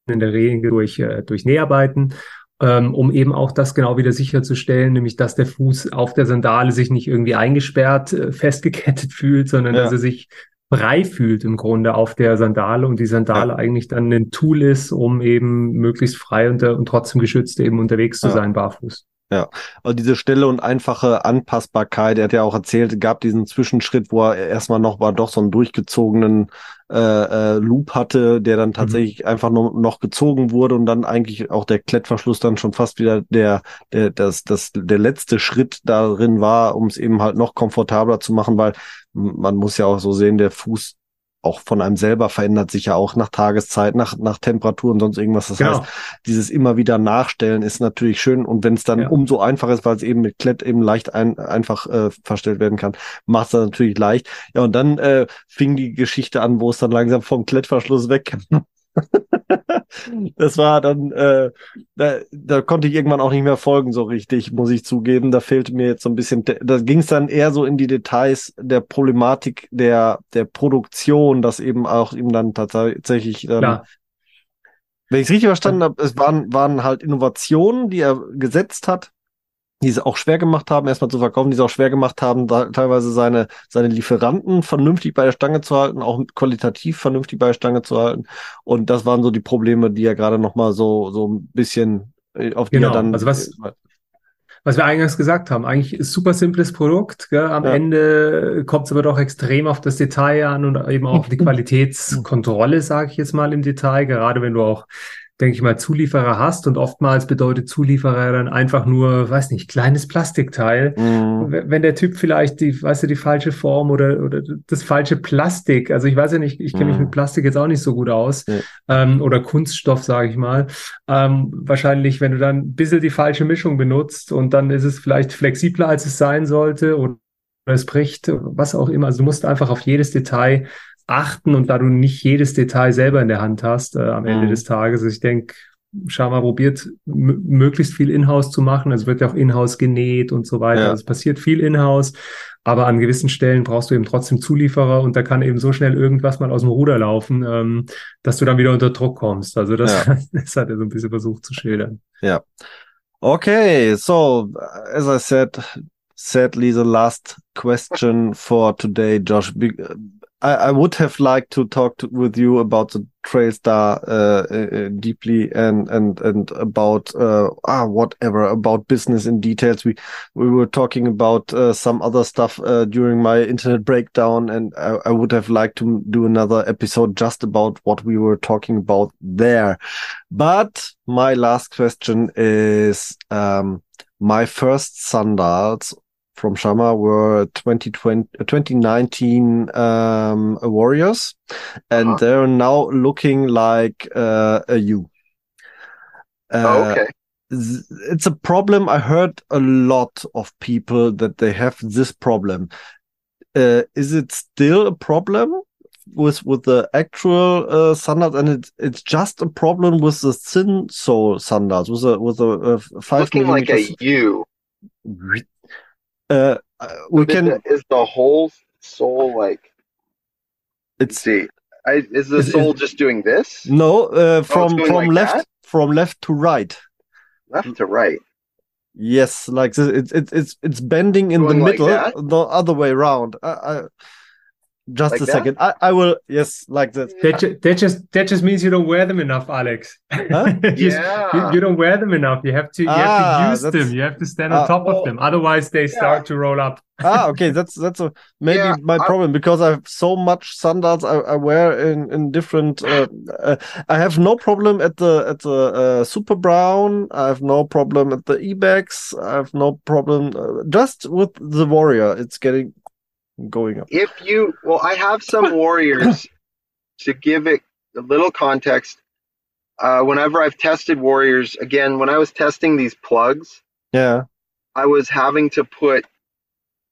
in der Regel durch, äh, durch Näharbeiten ähm, um eben auch das genau wieder sicherzustellen, nämlich dass der Fuß auf der Sandale sich nicht irgendwie eingesperrt, äh, festgekettet fühlt, sondern Ja. dass er sich frei fühlt im Grunde auf der Sandale und die Sandale eigentlich dann ein Tool ist, um eben möglichst frei und, und trotzdem geschützt eben unterwegs zu Ja. sein, barfuß. Also diese schnelle und einfache Anpassbarkeit, er hat ja auch erzählt, gab diesen Zwischenschritt, wo er erstmal noch mal doch so einen durchgezogenen äh, äh, Loop hatte, der dann tatsächlich einfach nur noch gezogen wurde und dann eigentlich auch der Klettverschluss dann schon fast wieder der der das das der letzte Schritt darin war, um es eben halt noch komfortabler zu machen, weil man muss ja auch so sehen, der Fuß auch von einem selber verändert sich ja auch nach Tageszeit, nach, nach Temperatur und sonst irgendwas. Das Genau. heißt, dieses immer wieder Nachstellen ist natürlich schön und wenn es dann Ja. umso einfacher ist, weil es eben mit Klett eben leicht ein, einfach äh, verstellt werden kann, macht es dann natürlich leicht. Ja, und dann äh, fing die Geschichte an, wo es dann langsam vom Klettverschluss weg. das war dann, äh, da, da konnte ich irgendwann auch nicht mehr folgen so richtig, muss ich zugeben. Da fehlte mir jetzt so ein bisschen, da ging es dann eher so in die Details der Problematik der der Produktion, dass eben auch ihm dann tatsächlich ähm, Klar. wenn ich es richtig verstanden habe, es waren, waren halt Innovationen, die er gesetzt hat, die es auch schwer gemacht haben, erstmal zu verkaufen, die es auch schwer gemacht haben, teilweise seine, seine Lieferanten vernünftig bei der Stange zu halten, auch qualitativ vernünftig bei der Stange zu halten. Und das waren so die Probleme, die er gerade nochmal so, so ein bisschen, äh, auf die Genau, er dann. also was- was wir eingangs gesagt haben, eigentlich ist super simples Produkt. Gell? Am Ja. Ende kommt es aber doch extrem auf das Detail an und eben auch auf die Qualitätskontrolle, sage ich jetzt mal im Detail, gerade wenn du auch denke ich mal, Zulieferer hast und oftmals bedeutet Zulieferer dann einfach nur, weiß nicht, kleines Plastikteil. Mhm. Wenn der Typ vielleicht die, weißt du, die falsche Form oder, oder das falsche Plastik, also ich weiß ja nicht, ich kenne mich Mhm. mit Plastik jetzt auch nicht so gut aus, Ja. ähm, oder Kunststoff, sage ich mal. Ähm, wahrscheinlich, wenn du dann ein bisschen die falsche Mischung benutzt und dann ist es vielleicht flexibler, als es sein sollte oder es bricht, was auch immer. Also du musst einfach auf jedes Detail achten und da du nicht jedes Detail selber in der Hand hast äh, am Ende Mhm. des Tages. Also ich denke, Schama probiert möglichst viel Inhouse zu machen. Es wird ja auch Inhouse genäht und so weiter. Ja. Also es passiert viel Inhouse, aber an gewissen Stellen brauchst du eben trotzdem Zulieferer und da kann eben so schnell irgendwas mal aus dem Ruder laufen, ähm, dass du dann wieder unter Druck kommst. Also das, das hat er so ein bisschen versucht zu schildern. Okay, so as I said, sadly the last question for today, Josh. Be- I, I would have liked to talk to, with you about the Trailstar uh, uh, deeply and and and about uh, ah whatever about business in details. We we were talking about uh, some other stuff uh, during my internet breakdown, and I, I would have liked to do another episode just about what we were talking about there. But my last question is um, my first sandals from Shamma were 2020, uh, 2019 um, Warriors, and Uh-huh. they're now looking like uh, a U. oh, Uh, okay. It's a problem. I heard a lot of people that they have this problem. Uh, is it still a problem with with the actual uh, sandals, and it's it's just a problem with the thin sole sandals with a with a, uh five Looking like a? U. Uh, uh, we Is can. is the whole soul like? Let's It's see. I, is the soul just doing this? no uh, from going from like left that? from left to right. Left to right. Yes, like this, it's it's it's it's bending in the Going like middle, that? the other way around. I, I, just Like a that? second. I, I will. Yes, like that. That, ju- that just that just means you don't wear them enough, Alex. Huh? Just- Yeah. you, you don't wear them enough. You have to you Ah, have to use them. You have to stand on Ah, top well, of them. Otherwise, they start to roll up. ah, okay. That's that's a maybe Yeah, my I- problem because I have so much sandals I, I wear in in different. Uh, uh, I have no problem at the at the uh, Super Brown. I have no problem at the Ibex. I have no problem uh, just with the Warrior. It's getting going up. If you, well, I have some warriors to give it a little context. Uh, whenever I've tested warriors, again, when I was testing these plugs, Yeah. I was having to put,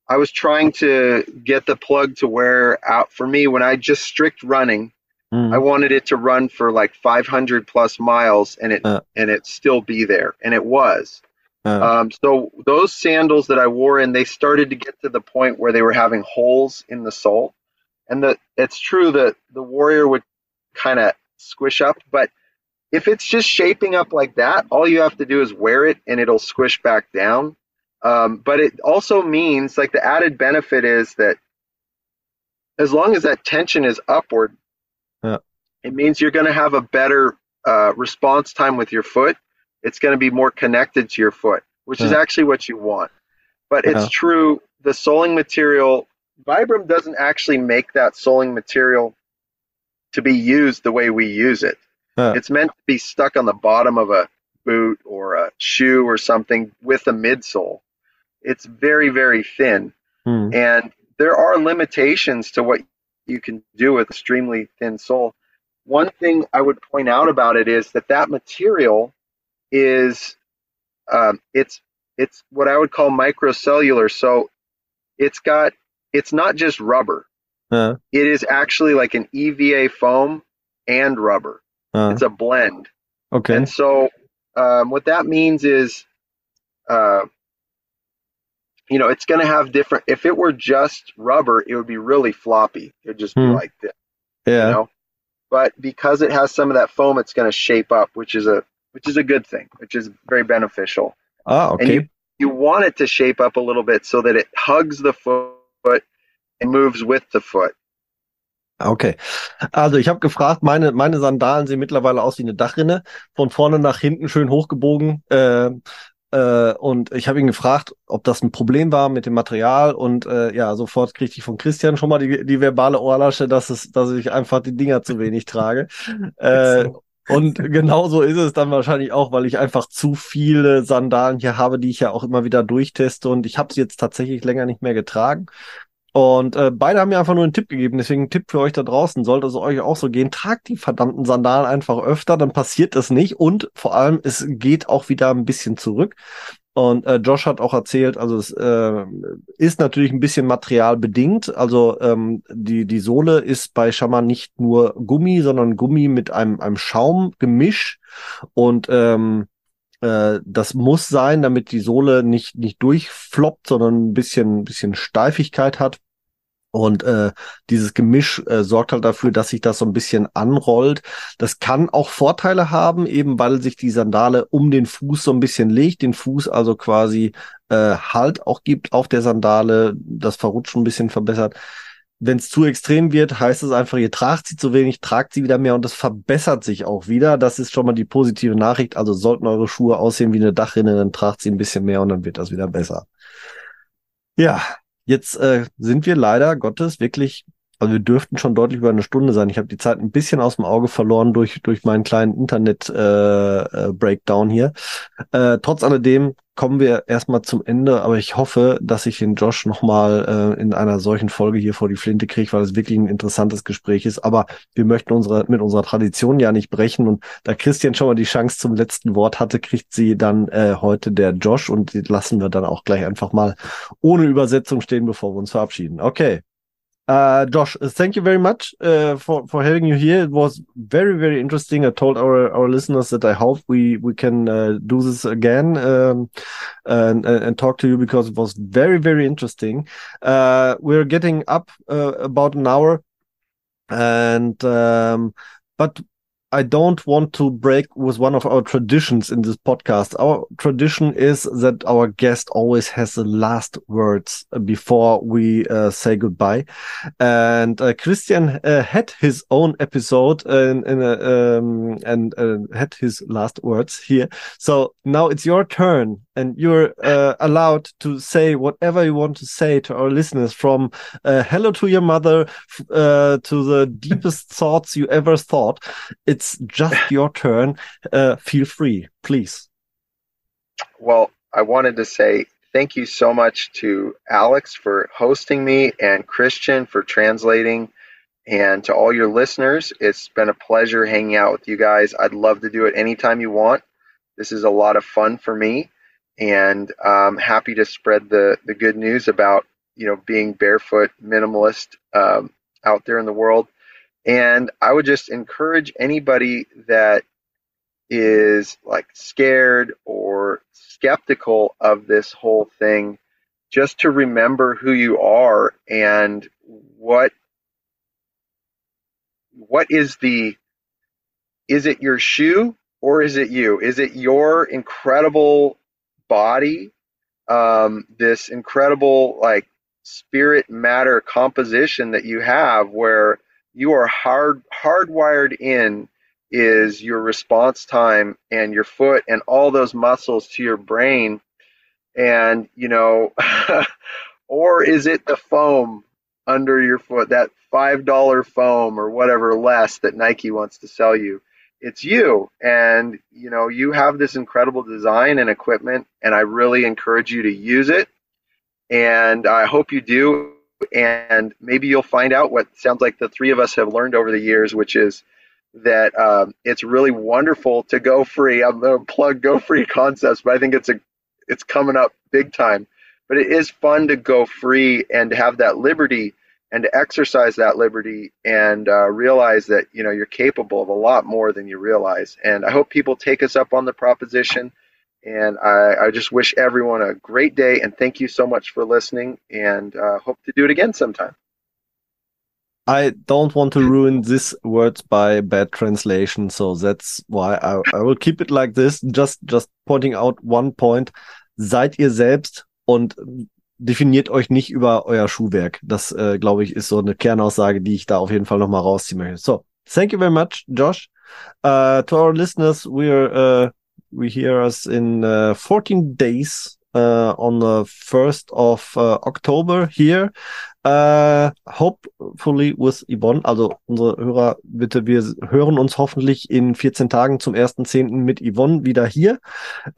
I was trying to get the plug to wear out for me when I just strict running. Mm. I wanted it to run for like 500 plus miles and it Uh. and it still be there, and it was. Uh, Um, so those sandals that I wore in, they started to get to the point where they were having holes in the sole, and the it's true that the Warrior would kind of squish up, but if it's just shaping up like that, all you have to do is wear it and it'll squish back down. Um, but it also means like the added benefit is that as long as that tension is upward, Yeah. it means you're going to have a better uh, response time with your foot. It's going to be more connected to your foot, which is actually what you want. But it's true, the soling material, Vibram doesn't actually make that soling material to be used the way we use it. Yeah. It's meant to be stuck on the bottom of a boot or a shoe or something with a midsole. It's very, very thin. mm. And there are limitations to what you can do with extremely thin sole. One thing I would point out about it is that that material is um, it's it's what I would call microcellular. So it's got it's not just rubber. Uh, It is actually like an EVA foam and rubber. uh, It's a blend. okay. And so, um, what that means is, uh, you know, it's going to have different. If it were just rubber, it would be really floppy. It would just be Hmm. like this, Yeah. you know. But because it has some of that foam, it's going to shape up, which is a which is a good thing, which is very beneficial. Ah, And okay. you you want it to shape up a little bit so that it hugs the foot and moves with the foot. Okay. Also ich habe gefragt, meine, meine Sandalen sehen mittlerweile aus wie eine Dachrinne, von vorne nach hinten schön hochgebogen. Äh, äh, und ich habe ihn gefragt, ob das ein Problem war mit dem Material. Und äh, ja, sofort kriegte ich von Christian schon mal die, die verbale Ohrlasche, dass es, dass ich einfach die Dinger zu wenig trage. Äh. Und genauso ist es dann wahrscheinlich auch, weil ich einfach zu viele Sandalen hier habe, die ich ja auch immer wieder durchteste. Und ich habe sie jetzt tatsächlich länger nicht mehr getragen. Und äh, beide haben mir einfach nur einen Tipp gegeben. Deswegen ein Tipp für euch da draußen. Sollte es euch auch so gehen, tragt die verdammten Sandalen einfach öfter, dann passiert es nicht. Und vor allem, es geht auch wieder ein bisschen zurück. Und äh, Josh hat auch erzählt, also es äh, ist natürlich ein bisschen materialbedingt. Also ähm, die, die Sohle ist bei Shaman nicht nur Gummi, sondern Gummi mit einem, einem Schaumgemisch. Und ähm, äh, das muss sein, damit die Sohle nicht, nicht durchfloppt, sondern ein bisschen, bisschen Steifigkeit hat. Und äh, dieses Gemisch äh, sorgt halt dafür, dass sich das so ein bisschen anrollt. Das kann auch Vorteile haben, eben weil sich die Sandale um den Fuß so ein bisschen legt, den Fuß also quasi äh, Halt auch gibt auf der Sandale, das Verrutschen ein bisschen verbessert. Wenn es zu extrem wird, heißt es einfach, ihr tragt sie zu wenig, tragt sie wieder mehr und es verbessert sich auch wieder. Das ist schon mal die positive Nachricht. Also sollten eure Schuhe aussehen wie eine Dachrinne, dann tragt sie ein bisschen mehr und dann wird das wieder besser. Ja, Jetzt äh, sind wir leider Gottes wirklich, also wir dürften schon deutlich über eine Stunde sein. Ich habe die Zeit ein bisschen aus dem Auge verloren durch, durch meinen kleinen Internet-Breakdown äh, äh, hier. Äh, trotz alledem kommen wir erstmal zum Ende, aber ich hoffe, dass ich den Josh nochmal äh, in einer solchen Folge hier vor die Flinte kriege, weil es wirklich ein interessantes Gespräch ist. Aber wir möchten unsere, mit unserer Tradition ja nicht brechen. Und da Christian schon mal die Chance zum letzten Wort hatte, kriegt sie dann äh, heute der Josh und die lassen wir dann auch gleich einfach mal ohne Übersetzung stehen, bevor wir uns verabschieden. Okay. Uh, Josh, thank you very much uh, for for having you here. It was very very interesting. I told our our listeners that I hope we we can uh, do this again um, and and talk to you because it was very very interesting. Uh, we're getting up uh, about an hour, and um, but I don't want to break with one of our traditions in this podcast. Our tradition is that our guest always has the last words before we uh, say goodbye. And uh, Christian uh, had his own episode in, in a, um, and uh, had his last words here. So now it's your turn and you're uh, allowed to say whatever you want to say to our listeners from uh, hello to your mother to the deepest thoughts you ever thought. It's just your turn. Uh, feel free, please. Well, I wanted to say thank you so much to Alex for hosting me and Christian for translating. And to all your listeners, it's been a pleasure hanging out with you guys. I'd love to do it anytime you want. This is a lot of fun for me, and I'm happy to spread the, the good news about you know being barefoot minimalist um, out there in the world. And I would just encourage anybody that is like scared or skeptical of this whole thing just to remember who you are and what what is the is it your shoe or is it you is it your incredible body um, this incredible like spirit matter composition that you have where you are hard hardwired in is your response time and your foot and all those muscles to your brain. And you know or is it the foam under your foot that five dollar foam or whatever less that nike wants to sell you it's you and you know you have this incredible design and equipment and i really encourage you to use it and i hope you do and maybe you'll find out what sounds like the three of us have learned over the years, which is that um, it's really wonderful to go free. I'm going to plug go free concepts, but I think it's a it's coming up big time. But it is fun to go free and have that liberty and to exercise that liberty and uh, realize that you know you're capable of a lot more than you realize. And I hope people take us up on the proposition and I, I, just wish everyone a great day and thank you so much for listening and uh, hope to do it again sometime. I don't want to ruin this words by bad translation, so that's why I, I will keep it like this. Just, just pointing out one point. Seid ihr selbst und definiert euch nicht über euer Schuhwerk. Das, äh, glaube ich, ist so eine Kernaussage, die ich da auf jeden Fall nochmal rausziehen möchte. So, thank you very much, Josh. Uh, to our listeners, we're uh, we hear us in uh, 14 days uh, on the 1st of uh, October here. Uh, hopefully with Yvonne. Also unsere Hörer, bitte, wir hören uns hoffentlich in 14 Tagen zum 1.10. mit Yvonne wieder hier.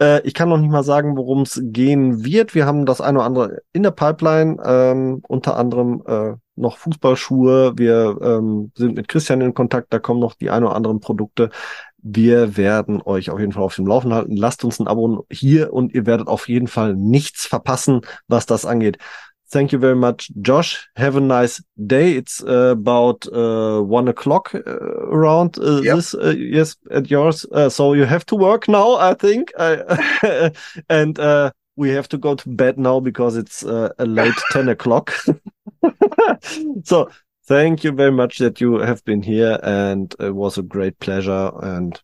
Uh, ich kann noch nicht mal sagen, worum es gehen wird. Wir haben das eine oder andere in der Pipeline, ähm, unter anderem äh, noch Fußballschuhe. Wir ähm, sind mit Christian in Kontakt, da kommen noch die ein oder anderen Produkte. Wir werden euch auf jeden Fall auf dem Laufen halten. Lasst uns ein Abo hier und ihr werdet auf jeden Fall nichts verpassen, was das angeht. Thank you very much, Josh. Have a nice day. It's uh, about uh, one o'clock uh, around uh, yep. this. Uh, yes, at yours. Uh, so you have to work now, I think. and we have to go to bed now because it's a late 10 o'clock. so thank you very much that you have been here and it was a great pleasure. And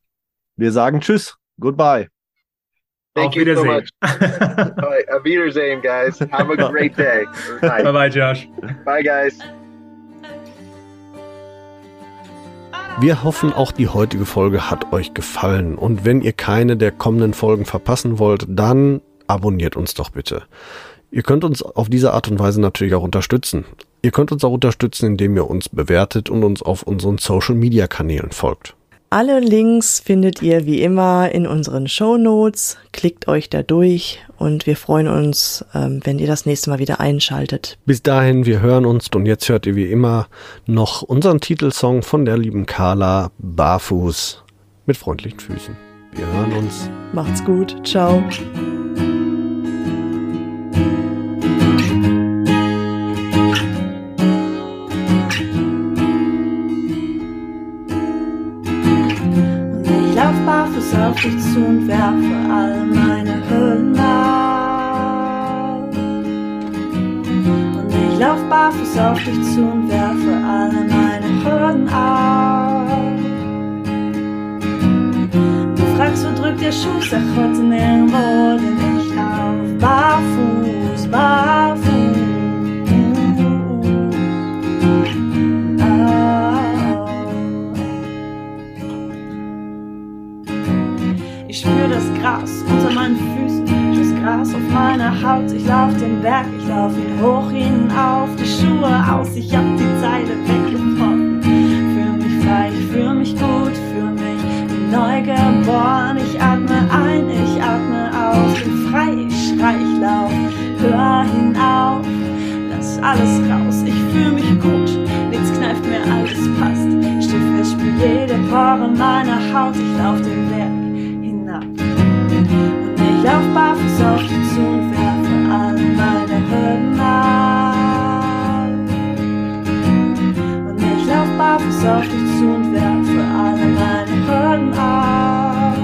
wir sagen Tschüss. Goodbye. Thank you so much. Auf Wiedersehen, guys. Have a great day. Bye bye, Josh. Bye, guys. Wir hoffen, auch die heutige Folge hat euch gefallen. Und wenn ihr keine der kommenden Folgen verpassen wollt, dann abonniert uns doch bitte. Ihr könnt uns auf diese Art und Weise natürlich auch unterstützen. Ihr könnt uns auch unterstützen, indem ihr uns bewertet und uns auf unseren Social-Media-Kanälen folgt. Alle Links findet ihr wie immer in unseren Show Notes. Klickt euch da durch und wir freuen uns, ähm, wenn ihr das nächste Mal wieder einschaltet. Bis dahin, wir hören uns und jetzt hört ihr wie immer noch unseren Titelsong von der lieben Carla Barfuß mit freundlichen Füßen. Wir hören uns. Macht's gut. Ciao. Barfuß auf dich zu und werfe all meine Hüllen ab. Und ich lauf barfuß auf dich zu und werfe alle meine Hürden ab. Du fragst, wo drückt der Schuh, sag heute nirgendwo, denn ich lauf barfuß, barfuß. Gras unter meinen Füßen, das Gras auf meiner Haut. Ich lauf den Berg, ich lauf ihn hoch hinauf, die Schuhe aus, ich hab die Zeile weggebrochen. Fühl mich frei, ich fühl mich gut, fühl mich neu geboren. Ich atme ein, ich atme aus, bin frei, ich schrei, ich lauf, hör hinauf, lass alles raus. Ich fühl mich gut, nichts kneift mir, alles passt. Stift, ich spür jede Pore meiner Haut, ich lauf den Berg lauf barfuß auf dich zu und werfe alle meine Hürden ab. Und ich lauf barfuß auf dich zu und werfe alle meine Hürden ab.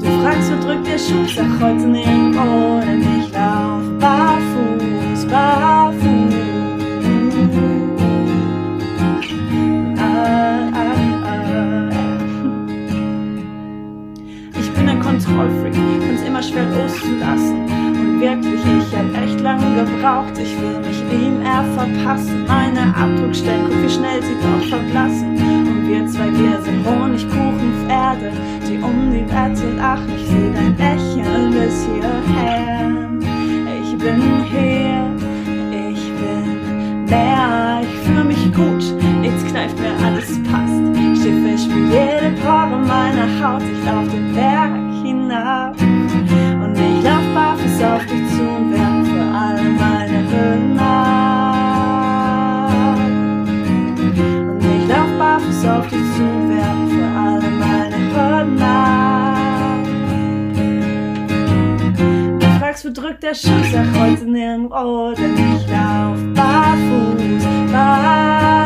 Du fragst, wo drückt der Schuh, sag heute nirgendwo, denn ich lauf barfuß, barfuß. Kontrollfreak, find's immer schwer loszulassen. Und wirklich, ich hab echt lange gebraucht, ich will mich ihm eher verpassen. Meine Abdruckstellen, guck wie schnell sie doch verblassen. Und wir zwei, wir sind Honigkuchenpferde, die um die Wette lachen. Ich seh dein Lächeln bis hierher. Ich bin hier, ich bin mehr, ich fühl mich gut, nichts kneift mir, alles passt. Schiffe, spür jede Pore meiner Haut, ich lauf den Berg hinab. Und ich lauf barfuß auf dich zu und werfe alle meine Hürden ab. Und ich lauf barfuß auf dich zu und werfe alle meine Hürden ab. Du fragst, wo drückt der Schuh, sag heute nirgendwo, denn ich lauf barfuß, barfuß.